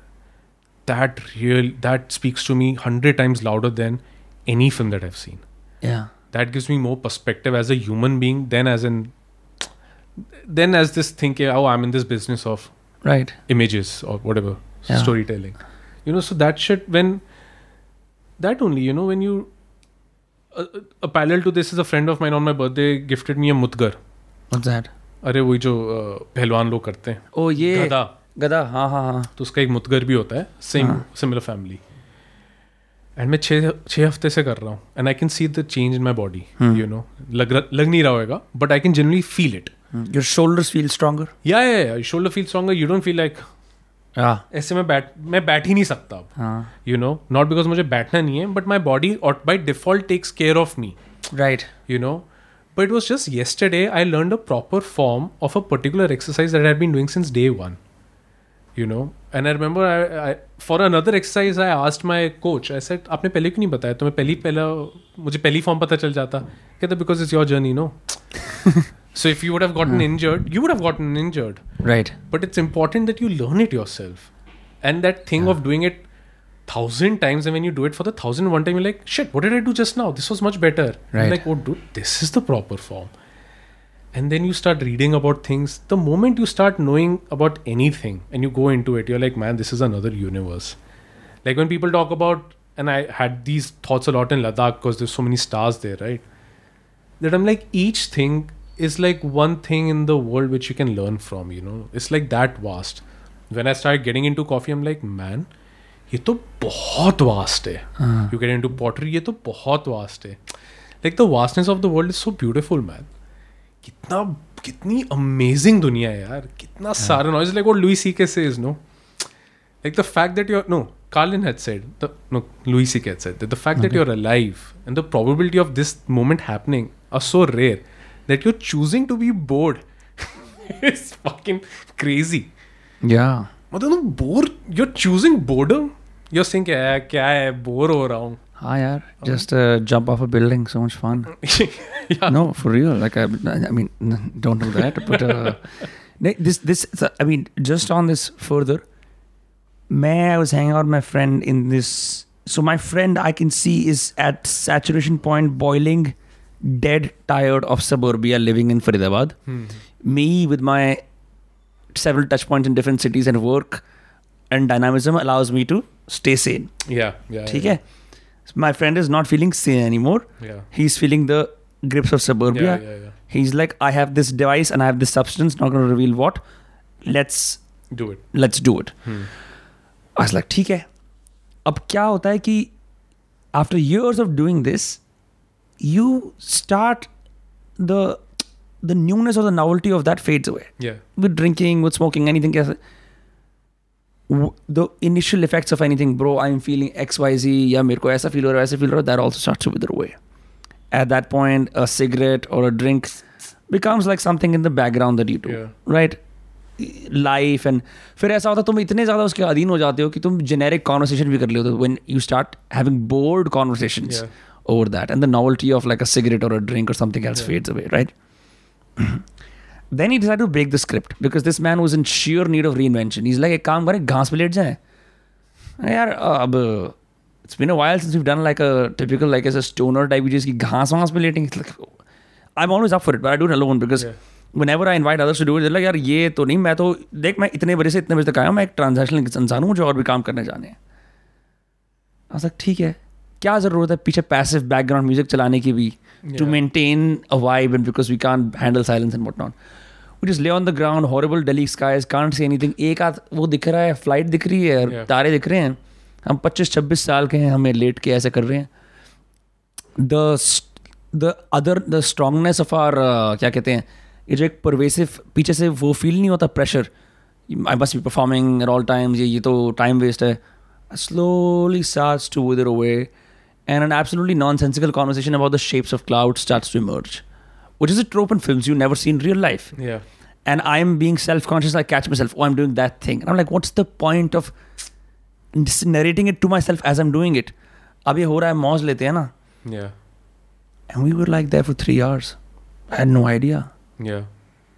that real that speaks to me hundred times louder than any film that have seen yeah that gives me more perspective as a human being than as an then as this thing oh i'm in this business of right images or whatever Yeah. storytelling you know so that shit when that only you know when you a, a parallel to this is a friend of mine on my birthday gifted me a mutgar. What's that? अरे वही जो पहलवान लोग करते हैं। oh ये। गधा गधा हाँ हाँ हाँ। तो उसका एक मुतगर भी होता है सेम। सिमिलर फैमिली एंड मैं छः छः हफ़्ते से कर रहा हूँ। And I can see the change in my body. You know लग लग नहीं रहा होगा but I can generally feel it your shoulders feel stronger? या या shoulder feel stronger you don't feel like हाँ। ऐसे में बैठ मैं बैठ ही नहीं सकता अब। यू नो नॉट बिकॉज़ मुझे बैठना नहीं है but my body or by default takes care of me right you know but was just yesterday I learn a proper form of a particular exercise that I been doing since day one you know and I remember for another exercise I asked my coach I said आपने पहले क्यों नहीं बताया? तो मैं पहली पहला मुझे पहली फॉर्म पता चल जाता? कहता because it's your journey no So if you would have gotten mm. injured, you would have gotten injured. Right. But it's important that you learn it yourself. And that thing yeah. of doing it thousand times and when you do it for the thousand one time you're like, shit, what did I do just now? This was much better. Right. Like, oh dude, this is the proper form. And then you start reading about things. The moment you start knowing about anything and you go into it, you're like, man, this is another universe. Like when people talk about and I had these thoughts a lot in Ladakh because there's so many stars there, right? That I'm like, each thing is like one thing in the world which you can learn from you know it's like that vast when i started getting into coffee i'm like man ये तो बहुत vast है you get into pottery ये तो बहुत vast है like the vastness of the world is so beautiful man कितना कितनी अमेजिंग दुनिया है यार कितना सारा noise like what Louis C के says no like the fact that you're no carlin had said the no louis ck had said that the fact that you're alive and the probability of this moment happening are so rare that you're choosing to be bored is fucking crazy या मतलब तुम bore you're choosing boredom you're saying क्या है क्या है bore हो रहा हूँ हाँ यार just uh, jump off a building so much fun yeah. no for real like I, I mean n- don't do that but uh, ne- this this I mean just on this further may I was hanging out with my friend in this so my friend I can see is at saturation point boiling dead tired of suburbia living in Faridabad me with my several touch points in different cities and work and dynamism allows me to stay sane yeah yeah ठीक है my friend is not feeling sane anymore yeah he's feeling the grips of suburbia yeah yeah, yeah. he's like i have this device and i have this substance not going to reveal what let's do it let's do it Hmm. i was like ठीक है अब क्या होता है कि after years of doing this you start the the newness or the novelty of that fades away yeah with drinking, with smoking, anything else. W- The initial effects of anything, bro, I'm feeling XYZ, या मेरे को ऐसा feel हो रहा है, ऐसा feel हो रहा है, that also starts to wither away. At that point, a cigarette or a drink becomes like something in the background that you do, Yeah. right? Life and फिर ऐसा होता है तुम इतने ज़्यादा उसके अधीन हो जाते हो कि तुम generic conversation भी कर लेते हो when you start having bored conversations Yeah. over that and the novelty of like a cigarette or a drink or something else Yeah. fades away, right? then he decided to break the script because this man was in sheer need of reinvention. He's like, एक काम करें घास पे late जाएँ अरे यार अब it's been a while since we've done like a typical like as a stoner type जिसकी घास वास पे लेटेंगे like, I'm always up for it but I do it alone because Yeah. whenever I invite others to do it they're like यार ये तो नहीं मैं तो देख मैं इतने बजे से इतने बजे तक आया हूँ मैं एक ट्रांजेक्शनल इंसान हूँ मुझे और भी काम करने जाने हैं I was like, ठीक है क्या ज़रूरत है पीछे पैसिव बैकग्राउंड म्यूज़िक चलाने की भी to Yeah. maintain a vibe and because we can't handle silence and whatnot. We just lay on the ground, horrible Delhi skies, can't see anything. एक आध वो दिख रहा है फ़्लाइट दिख रही है Yeah. तारे दिख रहे हैं हम 25-26 साल के हैं हमें लेट के ऐसे कर रहे हैं the the other the strongness of are क्या कहते हैं ये जो एक परवेसिव पीछे से वो फील नहीं होता pressure I must be performing at all times ये ये तो टाइम वेस्ट है slowly starts to wither away and an absolutely nonsensical conversation about the shapes of clouds starts to emerge, which is a trope in films you never see in real life. Yeah. And I'm being self conscious. I catch myself, oh, I'm doing that thing. And I'm like, what's the point of narrating it to myself as I'm doing it? Abhi ho raha hai, mauz lete hai. Yeah. And we were like there for three hours. I had no idea. Yeah.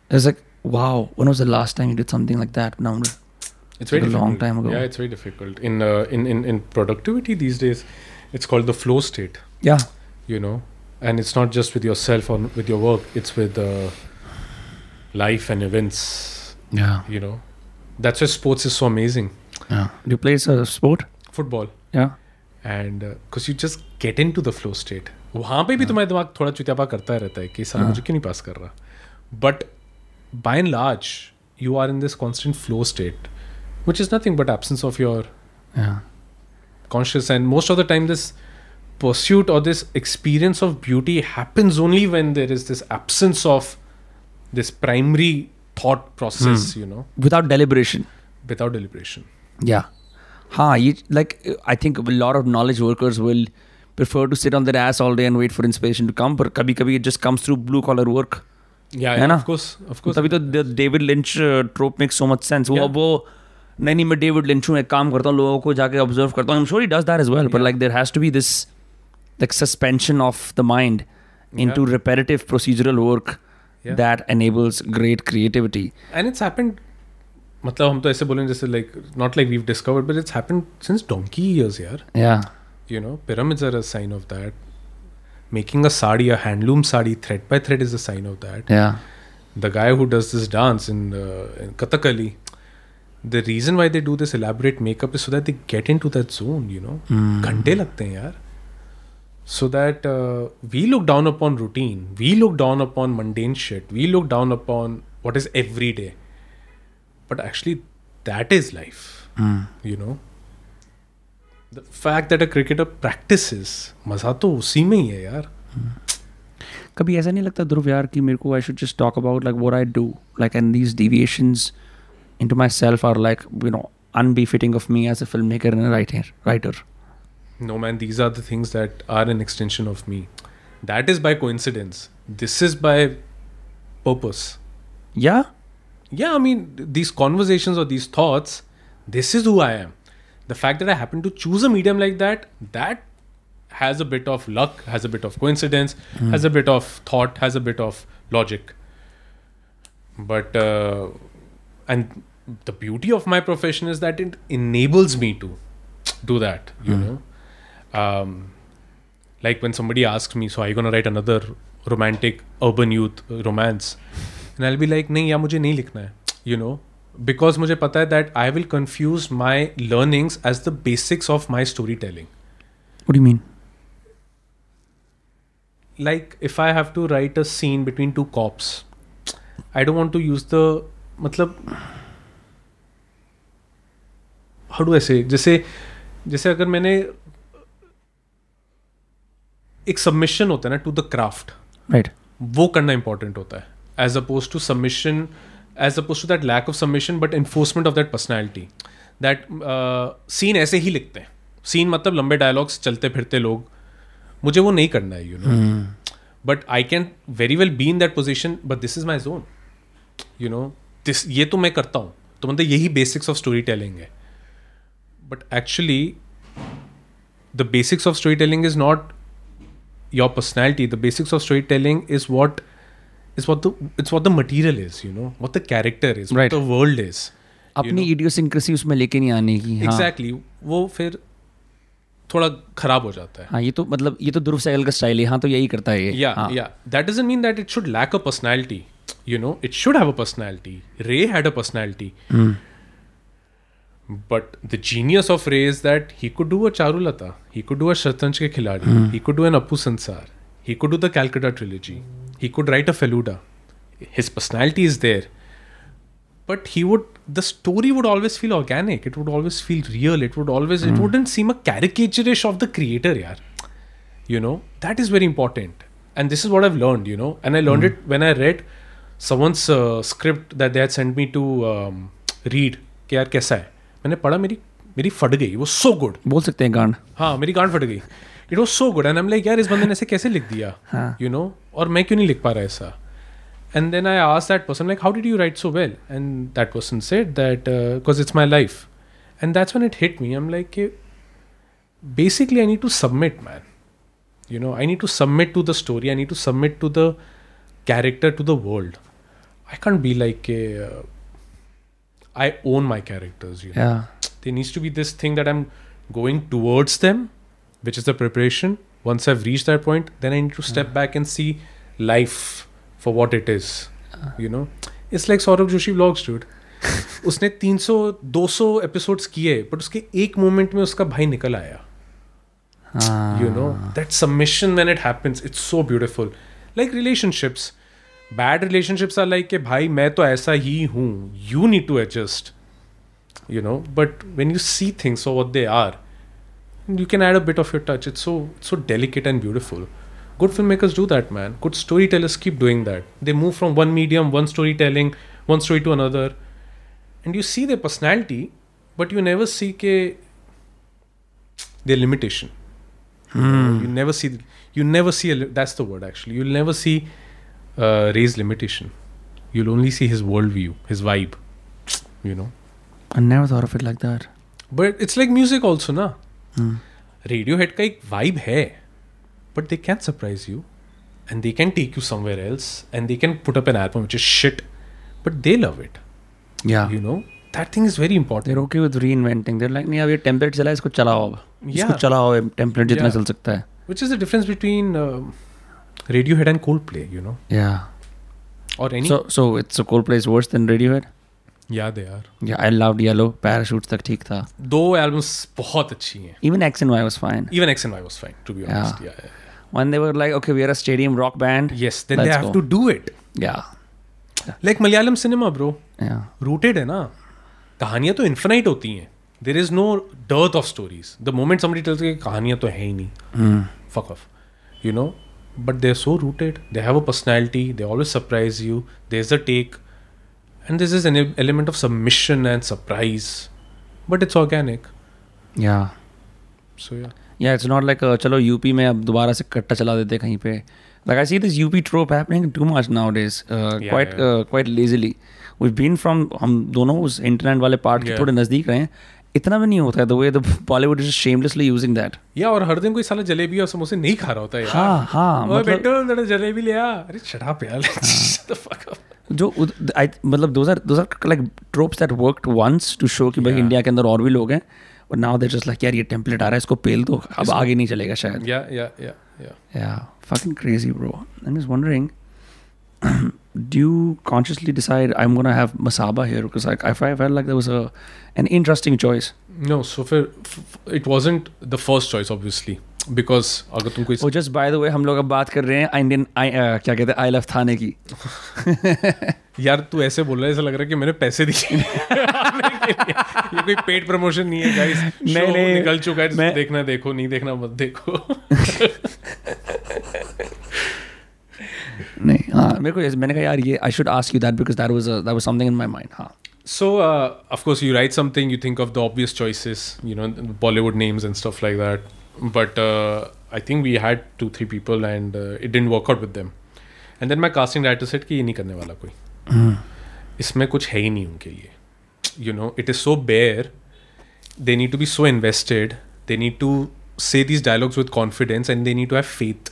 It's like, wow, when was the last time you did something like that? Now, it's very like a long time ago. Yeah, it's very difficult in uh, in, in in productivity these days it's called the flow state yeah, you know and it's not just with yourself or with your work it's with uh, life and events yeah, you know that's why sports is so amazing yeah. Do you play a sport? football Yeah, and because you just get in to the flow state वहाँ पे भी तुम्हारा दिमाग थोड़ा चुत्यापा करता रहता है कि साला हाँ. मुझे क्यों नहीं पास कर रहा but by and large you are in this constant flow state which is nothing but absence of your yeah, conscious and most of the time this pursuit or this experience of beauty happens only when there is this absence of this primary thought process you know without deliberation. without deliberation. Yeah. Huh, you, like I think a lot of knowledge workers will prefer to sit on their ass all day and wait for inspiration to come, but kabhi kabhi it just comes through blue collar work. Yeah, है yeah ना? of course, of course. तभी तो David lynch ट्रोप make so much sense वो Yeah. वो नहीं नहीं मैं डेविड लिंच हूँ एक काम करता हूँ लोगों को जाके ऑब्ज़र्व करता हूँ। Sure he does that is well but like there has to be this like suspension of the mind into repetitive procedural work that enables great creativity and it's happened मतलब हम तो ऐसे बोलेंगे जैसे like not like we've discovered but it's happened since donkey years यार। या you know pyramids are a sign of that making a sari a handloom sari thread by thread is a sign of that या the guy who does this dance in Kathakali the reason why they do this elaborate makeup is so that they get into that zone you know घंटे लगते हैं यार so that we look down upon routine we look down upon mundane shit we look down upon what is every day but actually that is life you know the fact that a cricketer practice मज़ा तो उसी में ही है यार कभी ऐसा नहीं लगता ध्रुव यार कि मेरे को I should just talk about like what I do like and these deviations into myself are like you know unbefitting of me as a filmmaker and a writer writer No, man, these are the things that are an extension of me. That is by coincidence. This is by purpose. yeah Yeah, I mean, these conversations or these thoughts, this is who I am. The fact that I happen to choose a medium like that, that has a bit of luck, has a bit of coincidence, has a bit of thought, has a bit of logic. But, uh, and the beauty of my profession is that it enables me to do that you mm. know. Um, like when somebody asks me so are you going to write another romantic urban youth romance? And i'll be like nahi ya mujhe nahi likhna hai you know. Because mujhe pata hai that i will confuse my learnings as the basics of my storytelling. What do you mean? Like if i have to write a scene between two cops i don't want to use the मतलब do I जैसे जैसे अगर मैंने एक submission होता है ना to the craft right वो करना इंपॉर्टेंट होता है as opposed to submission as opposed to that lack of submission but enforcement of that personality that seen ऐसे ही लिखते हैं। सीन मतलब लंबे डायलॉग्स चलते फिरते लोग। मुझे वो नहीं करना है you know but I can very well be in that position but this is my zone you know this ये तो मैं करता हूँ। तो मतलब यही बेसिक्स ऑफ़ स्टोरी टेलिंग है but actually the basics of story telling is not your personality the basics of story telling is what is what the it's what the material is you know what the character is the world is अपनी idiosyncrasy उसमें लेके नहीं आने की exactly हाँ. exactly, वो फिर थोड़ा खराब हो जाता है। हाँ ये तो मतलब ये तो ध्रुव सैगल का स्टाइल है। हाँ तो यही करता है या। Yeah that doesn't mean that it should lack a personality you know it should have a personality. Ray had a personality. Hmm. But the genius of ray is that he could do a charulata. He could do a shatranj ke khiladi. Hmm. He could do an apu sansar. He could do the calcutta trilogy. He could write a feluda. His personality is there. But he would the story would always feel organic. It would always feel real. It would always it hmm. wouldn't seem a caricaturish of the creator yaar. You know that is very important. And this is what i've learned you know. And i learned it when i read someone's uh, script that they had sent me to um, read कि यार कैसा है? मैंने पढ़ा मेरी मेरी फट गई वो सो गुड बोल सकते हैं गांड। हाँ मेरी गांड फट गई। It was so good and am like यार इस बंदे ने ऐसे कैसे लिख दिया? हाँ. यू नो और मैं क्यों नहीं लिख पा रहा ऐसा? And then I us that person like how did you write so well and that person said that because it's my life and that's when it hit me am like basically i need to submit man. You know i need to submit to the story. I need to submit to the character to the world. I can't be like a. Uh, I own my characters. You know? Yeah. There needs to be this thing that I'm going towards them, which is the preparation. Once I've reached that point, then I need to step yeah. back and see life for what it is. Yeah. You know, it's like Sourav Joshi vlogs, dude. उसने 300 200 episodes किए but उसके एक moment में उसका भाई निकल आया you know ah. that submission when it happens it's so beautiful like relationships bad relationships are like के भाई मैं तो ऐसा ही हूँ। You need to adjust you know but when you see things so what they are you can add a bit of your touch it so so delicate and beautiful good film makers do that man good story tellers keep doing that they move from one medium one story telling one story to another and you see the personality but you never see के the limitation you never see you never see that's the word actually you never see uh, Ray's limitation. You'll only see his worldview, his vibe. You know. I never thought of it like that. But it's like music also, na. Hmm. Radiohead का एक vibe है, but they can surprise you, and they can take you somewhere else, and they can put up an album which is shit, but they love it. Yeah. You know that thing is very important. They're okay with reinventing. They're like नहीं अब ये template चला है इसको चलाओ अब इसको Yeah. चलाओ टेम्पलेट जितना Yeah. चल सकता है Which is the difference between um Radiohead and Coldplay, you know, Yeah. or any. So so it's so Coldplay is worse than Radiohead. yeah, they are. Yeah, I loved Yellow. Parachutes तक ठीक था. दो albums बहुत अच्छी हैं. Even X and Y was fine. Even X and Y was fine, to be honest. Yeah. yeah, yeah. When they were like, okay, we are a stadium rock band. Yes, then they have go. to do it. Yeah. Like Malayalam cinema, bro. Yeah. Rooted है ना कहानियाँ तो infinite होती हैं there is no dearth of stories the moment somebody tells कि कहानियाँ तो है ही नहीं Mm. fuck off you know but they're so rooted they have a personality they always surprise you there's a take and this is an e- element of submission and surprise but it's organic Yeah. so yeah Yeah, it's not like uh, चलो UP में अब दोबारा से कट्टा चला देते कहीं पे like I see this UP trope happening too much nowadays uh, Yeah, quite yeah. Uh, quite lazily we've been from हम दोनों उस इंटरनेट वाले पार्ट के Yeah. थोड़े नज़दीक रहे हैं इतना भी नहीं होता है the way the Bollywood is shamelessly using that या और हर दिन कोई साला जलेबी और समोसे नहीं खा रहा होता है यार। हाँ हाँ मतलब बेटा जलेबी ले आ। अरे चढ़ा पे यार द फक अप जो आई मतलब those are those are like tropes that worked once to show कि भाई इंडिया के अंदर और भी लोग हैं और नाउ देयर जस्ट लाइक यार ये टेम्पलेट आ रहा है इसको पेल दो तो अब आगे नहीं चलेगा शायद. या या या या या fucking crazy bro I am just wondering do you consciously decide I'm gonna have masaba here because like I I felt like there was a an interesting choice. No, so for, it wasn't the first choice, obviously, because अगर तुम कोई Oh, just by the way, हम लोग अब बात कर रहे हैं इंडियन uh, क्या कहते हैं आई लव थाने की यार तू ऐसे बोल रहा है ऐसा लग रहा है कि मैंने पैसे दिए। ये कोई पेड प्रमोशन नहीं है गाइस नहीं, नहीं, निकल चुका है मैं- देखना देखो नहीं देखना मत देखो नहीं हाँ मेरे को मैंने कहा यार ये I should ask you that because that was that was something in my mind हाँ so uh, of course you write something you think of the obvious choices you know bollywood names and stuff like that but uh, i think we had two three people and uh, it didn't work out with them and then my casting director said कि ये नहीं करने वाला कोई इसमें कुछ है ही नहीं उनके लिए you know it is so bare they need to be so invested they need to say these dialogues with confidence and they need to have faith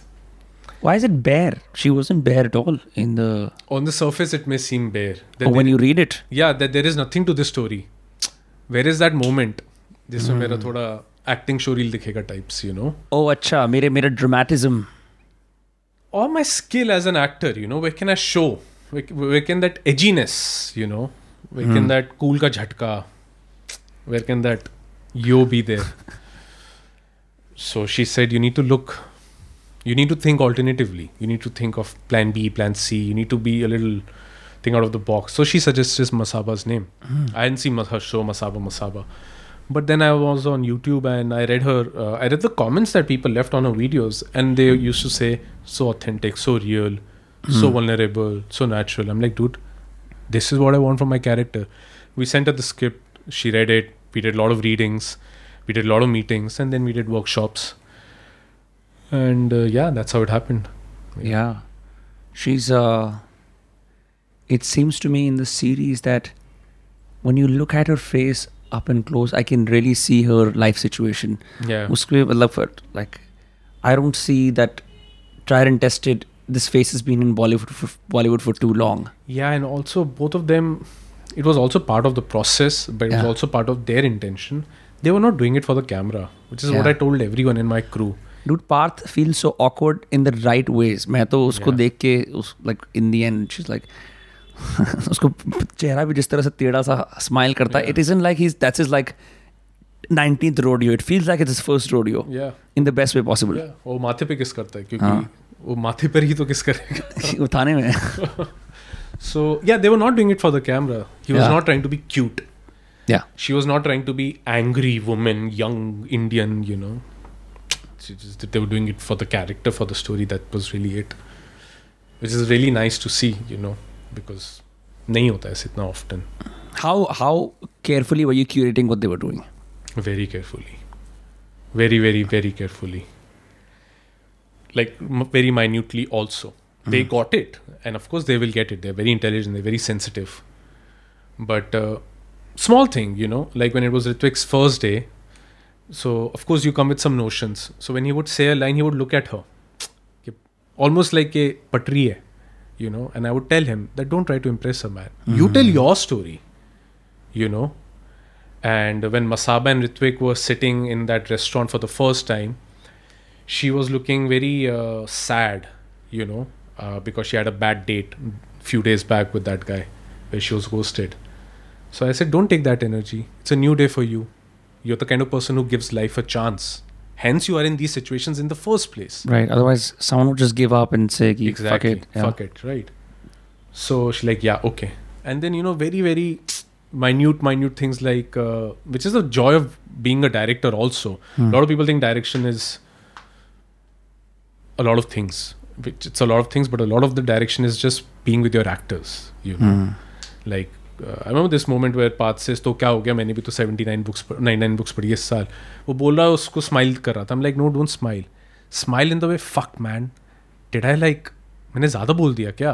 why is it bare she wasn't bare at all in the on the surface it may seem bare that oh, when there- you read it yeah that there is nothing to this story where is that moment जिसमें मेरा थोड़ा acting show reel दिखेगा types you no oh अच्छा मेरे मेरा dramatism or my skill as an actor you know where can i show where, where can that edginess you know where can that cool ka jhatka where can that yo be there so she said you need to look you need to think alternatively. You need to think of plan b plan c. You need to be a little thing out of the box. So she suggested masaba's name. I didn't see her show masaba masaba. But then i was on youtube and i read her uh, i read the comments that people left on her videos and they used to say so authentic so real so vulnerable so natural. I'm like dude this is what i want from my character. We sent her the script. She read it. We did a lot of readings. We did a lot of meetings and then we did workshops and uh, yeah that's how it happened. Yeah, yeah. she's uh it seems to me in the series that when you look at her face up and close i can really see her life situation. Yeah. Like i don't see that tried and tested this face has been in bollywood for bollywood for too long. Yeah and also both of them it was also part of the process but it yeah. was also part of their intention. They were not doing it for the camera which is yeah. what i told everyone in my crew. Dude Parth feel so awkward in the right ways मैं तो उसको yeah. देख के उस like in the end she's like उसको चेहरा भी जिस तरह से टेढ़ा सा स्माइल करता है it is in like he that is like nineteen rodeo it feels like it is first rodeo in the best way possible वो माथे पे किस करता है? क्योंकि हाँ. वो माथे पर ही तो किस करेगा? उठाने में। सो या they were not doing it for the camera he was not trying to be cute या she was not trying to be angry woman young Indian you know she just they were doing it for the character for the story that was really it which is really nice to see you know because नहीं होता है इतना often how how carefully were you curating what they were doing? very carefully very very very carefully like m- very minutely also they got it and of course they will get it they're very intelligent they're very sensitive but uh, small thing you know like when it was Ritwik's first day so of course you come with some notions so when he would say a line he would look at her almost like a patri hai, you know and i would tell him that don't try to impress a man you tell your story you know and when Masaba and Ritwik were sitting in that restaurant for the first time, she was looking very uh, sad, you know, uh, because she had a bad date few days back with that guy where she was ghosted. So I said, don't take that energy. It's a new day for you. You're the kind of person who gives life a chance. Hence, you are in these situations in the first place. Right. Otherwise, someone would just give up and say, Exactly. fuck it. Yeah. Fuck it. Right. So she's like, yeah, okay. And then, you know, very, very minute, minute things like, uh, which is the joy of being a director also. Hmm. A lot of people think direction is a lot of things. Which it's a lot of things, but a lot of the direction is just being with your actors. You know, Hmm. like I remember this moment where Parth से तो क्या हो गया? मैंने भी तो seventy nine books nine nine books पढ़ी इस साल. वो बोल रहा है उसको स्माइल कर रहा था। Like no don't smile smile in the way fuck man did I like मैंने ज़्यादा बोल दिया क्या?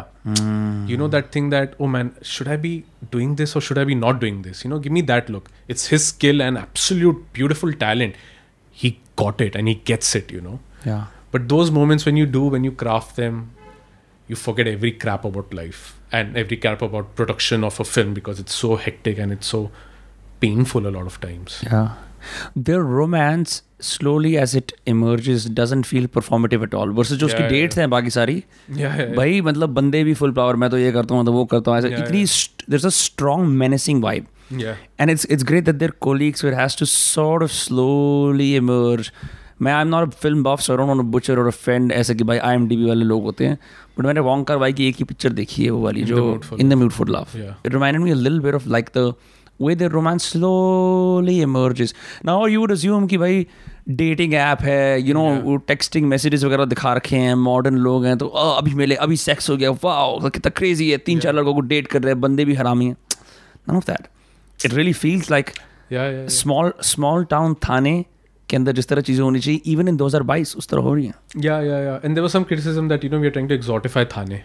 You know that thing that oh man should I be doing this or should I be not doing this you know give me that look it's his skill and absolute beautiful talent he got it and he gets it you know but those moments when you do when you craft them you forget every crap about life and every crap about production of a film because it's so hectic and it's so painful a lot of times. Yeah. Their romance slowly as it emerges doesn't feel performative at all. Versus जो उसकी Yeah, yeah, dates हैं बाकी सारी Yeah, yeah, yeah. भाई मतलब बंदे भी full power मैं तो ये करता हूँ तो वो करता हूँ ऐसे Yeah, इतनी there's a strong menacing vibe yeah. and it's it's great that their colleagues where it has to sort of slowly emerge मैं I am not film buff so don't bother और फ्रेंड ऐसे कि भाई I am वाले लोग होते हैं। But मैंने वॉन्कर भाई की एक ही पिक्चर देखी है वो वाली जो In the Mood for Love it reminded me a little of like the way their romance slowly emerges. Now you would assume कि भाई डेटिंग ऐप है यू नो वो टेक्सटिंग मैसेजेस वगैरह दिखा रखे हैं मॉडर्न लोग हैं तो "अ, अभी मिले अभी सेक्स हो गया वाह कितना क्रेजी है तीन चार लड़कों को डेट कर रहे हैं बंदे भी हरामी हैं। None of that. It really feels like Yeah, yeah, yeah. Small small town Thane के अंदर जिस तरह चीज़ें होनी चाहिए इवन इन 2022 उस तरह हो रही हैं। Yeah yeah yeah and there was some criticism that you know we are trying to exoticify Thane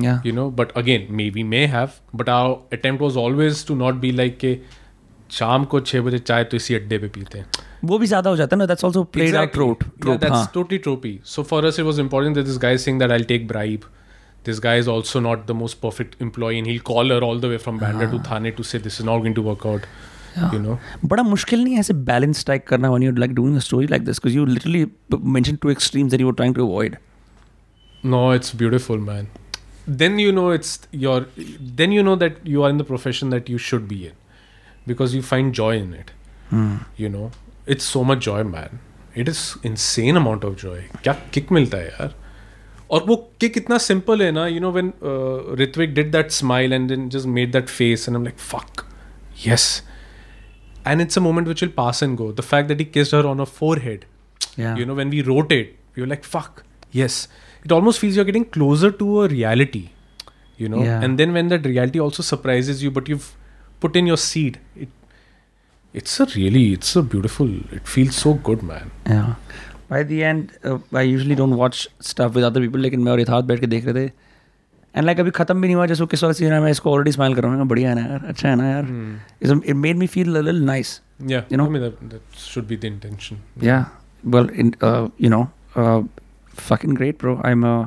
yeah you know but again maybe may have but our attempt was always to not be like के शाम को छः बजे चाय तो इसी अड्डे पे पीते हैं। वो भी ज़्यादा हो जाता है ना that's also played out trope that's totally tropey so for us it was important that this guy saying that I will take bribe this guy is also not the most perfect employee and he will call her all the way from Bandra to Thane to say this is not going to work out to work out. You know, बड़ा मुश्किल नहीं है ऐसे balance strike करना when you like doing a story like this because you literally mention two extremes that you were trying to avoid no, it's beautiful, man. Then you know it's your. Then you know that you are in the profession that you should be in, because you find joy in it. You know, it's so much joy, man. It is insane amount of joy. क्या kick मिलता है यार और वो kick इतना simple है ना you know when Ritwik did that smile and then just made that face and I am like fuck yes and it's a moment which will pass and go the fact that he kissed her on a forehead या you know when we wrote it we were like fuck yes it almost feels you're getting closer to a reality you know Yeah. and then when that reality also surprises you but you've put in your seed it it's a really it's a beautiful it feels so good man Yeah. By the end, uh, I usually don't watch stuff with other people, लेकिन मैं और इथात बैठ के देख रहे थे and like अभी खत्म भी नहीं हुआ जैसे वो किस वाला सीन है मैं इसको ऑलरेडी स्माइल कर रहा हूँ बढ़िया है ना यार अच्छा है ना यार it made me feel a little nice yeah You know? i mean that, that should be the intention Yeah. Well, in, uh, you know, uh, fucking great, bro. I'm uh,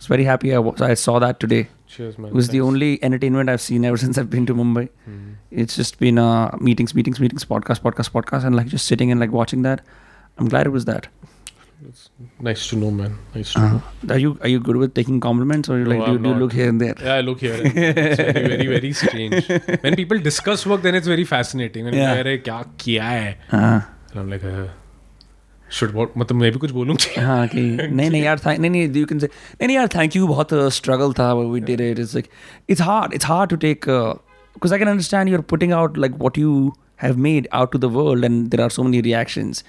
was very happy. I, was, I saw that today. cheers man It was the Thanks. only entertainment I've seen ever since I've been to Mumbai. Hmm. It's just been uh, meetings, meetings, meetings, podcast, podcast, podcast, and like just sitting and like watching that. I'm glad it was that. It's nice to know man nice to Uh, know are you are you good with taking compliments or you No, like do, I'm do you not. look here and there? yeah, I look here. It's very, very, very strange. When people discuss work, then it's very fascinating. When Yeah. yeah. अरे क्या किया है? हाँ And I'm like, uh, should what? मतलब मैं भी कुछ बोलूँगी. हाँ कि नहीं नहीं यार thank नहीं नहीं you can say नहीं नहीं यार thank you बहुत struggle था when we did it it's like it's hard it's hard to take because I can understand you're putting out like what you have made out to the world and there are so many reactions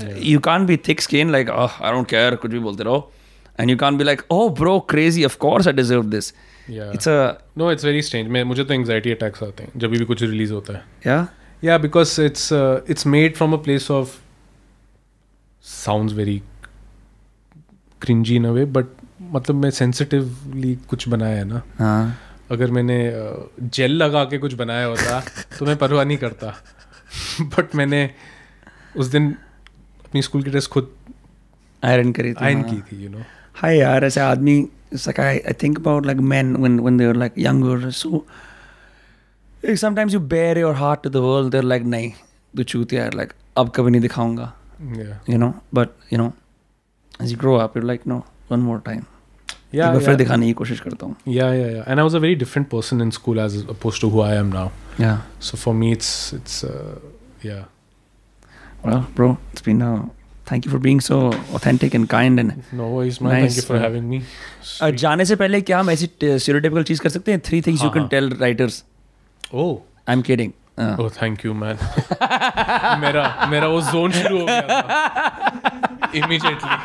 you can be thick skin like I don't care कुछ भी बोलते रहो. And you can be like oh bro crazy of course I deserve this yeah it's a no it's very strange मैं मुझे तो anxiety attacks आते हैं जब भी कुछ रिलीज़ होता है। Yeah yeah because it's it's made from a place of sounds very cringey in a way but मतलब मैं सेंसिटिवली कुछ बनाया है ना। हाँ। अगर मैंने uh, जेल लगा के कुछ बनाया होता तो मैं परवाह नहीं करता। बट मैंने उस दिन अपनी स्कूल की ड्रेस खुद आयरन करी थी आयरन की थी यू नो हाय यार ऐसे आदमी like I, I think about like men when when they're like younger so sometimes you bare your heart to the world they're like nahi the truth yeah like ab kabhi nahi dikhaunga yeah you know but you know as you grow up you're like no one more time yeah, yeah. फिर दिखाने की कोशिश करता हूँ yeah yeah yeah and I was a very different person in school as opposed to who I am now yeah so for me it's it's yeah well bro it's been uh, thank you for being so authentic and kind and no worries man thank Nice, you for uh, having me uh, जाने से पहले क्या हम ऐसी stereotypical चीज कर सकते हैं थ्री थिंग्स यू हाँ, कैन हाँ. Tell writers oh I am kidding oh thank you man मेरा मेरा वो जोन शुरू हो गया था immediately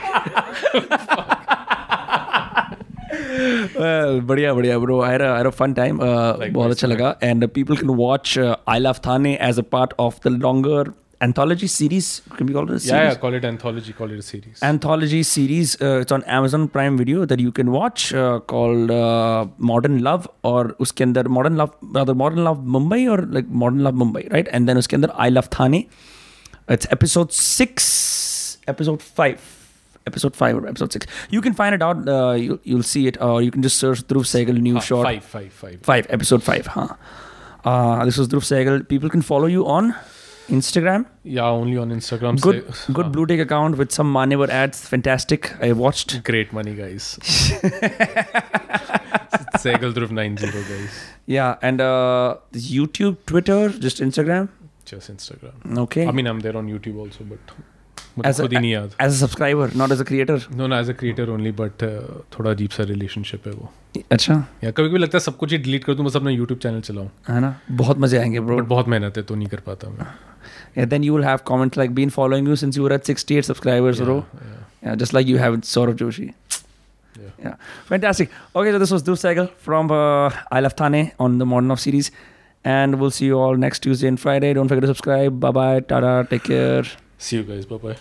Well, बढ़िया बढ़िया bro I had a fun time बहुत अच्छा man. लगा and people can watch I love Thane as a part of the longer anthology series can be called a series yeah yeah call it anthology call it a series. Anthology series uh, it's on amazon prime video that you can watch uh, called uh, modern love or uske andar modern love rather modern love mumbai or like modern love mumbai right? And then uske andar i love thane. It's episode 6 episode 5 episode 5 or episode 6 you can find it out uh, you, you'll see it or you can just search Dhruv Sehgal new Ah, short. five five five. Five episode 5 huh. Uh, this was Dhruv Sehgal. People can follow you on Instagram yeah only on instagram good Say- good हाँ. blue tick account with some Manevar ads fantastic i watched great money guys Segal Dhruv 90 guys yeah and uh youtube twitter just instagram just instagram okay i mean i'm there on youtube also but As a- ही याद as a subscriber not as a creator no ना as a creator only but uh, थोड़ा अजीब सा relationship है वो अच्छा या कभी कभी लगता है सब कुछ ही डिलीट कर दूँ बस अपना यूट्यूब चैनल चलाऊं है ना बहुत मज़े आएँगे ब्रो बट बहुत मेहनत है तो नहीं कर पाता मैं yeah, then you will have comments like been following you since you were at 68 subscribers bro. Yeah, yeah. yeah just like you have with Sourav Joshi. Yeah. yeah. Fantastic. Okay so this was Dhruv Sehgal from uh, I Love Thane on the Modern Love series. And we'll see you all next Tuesday and Friday. Don't forget to subscribe. Bye bye tada take care. See you guys. Bye bye.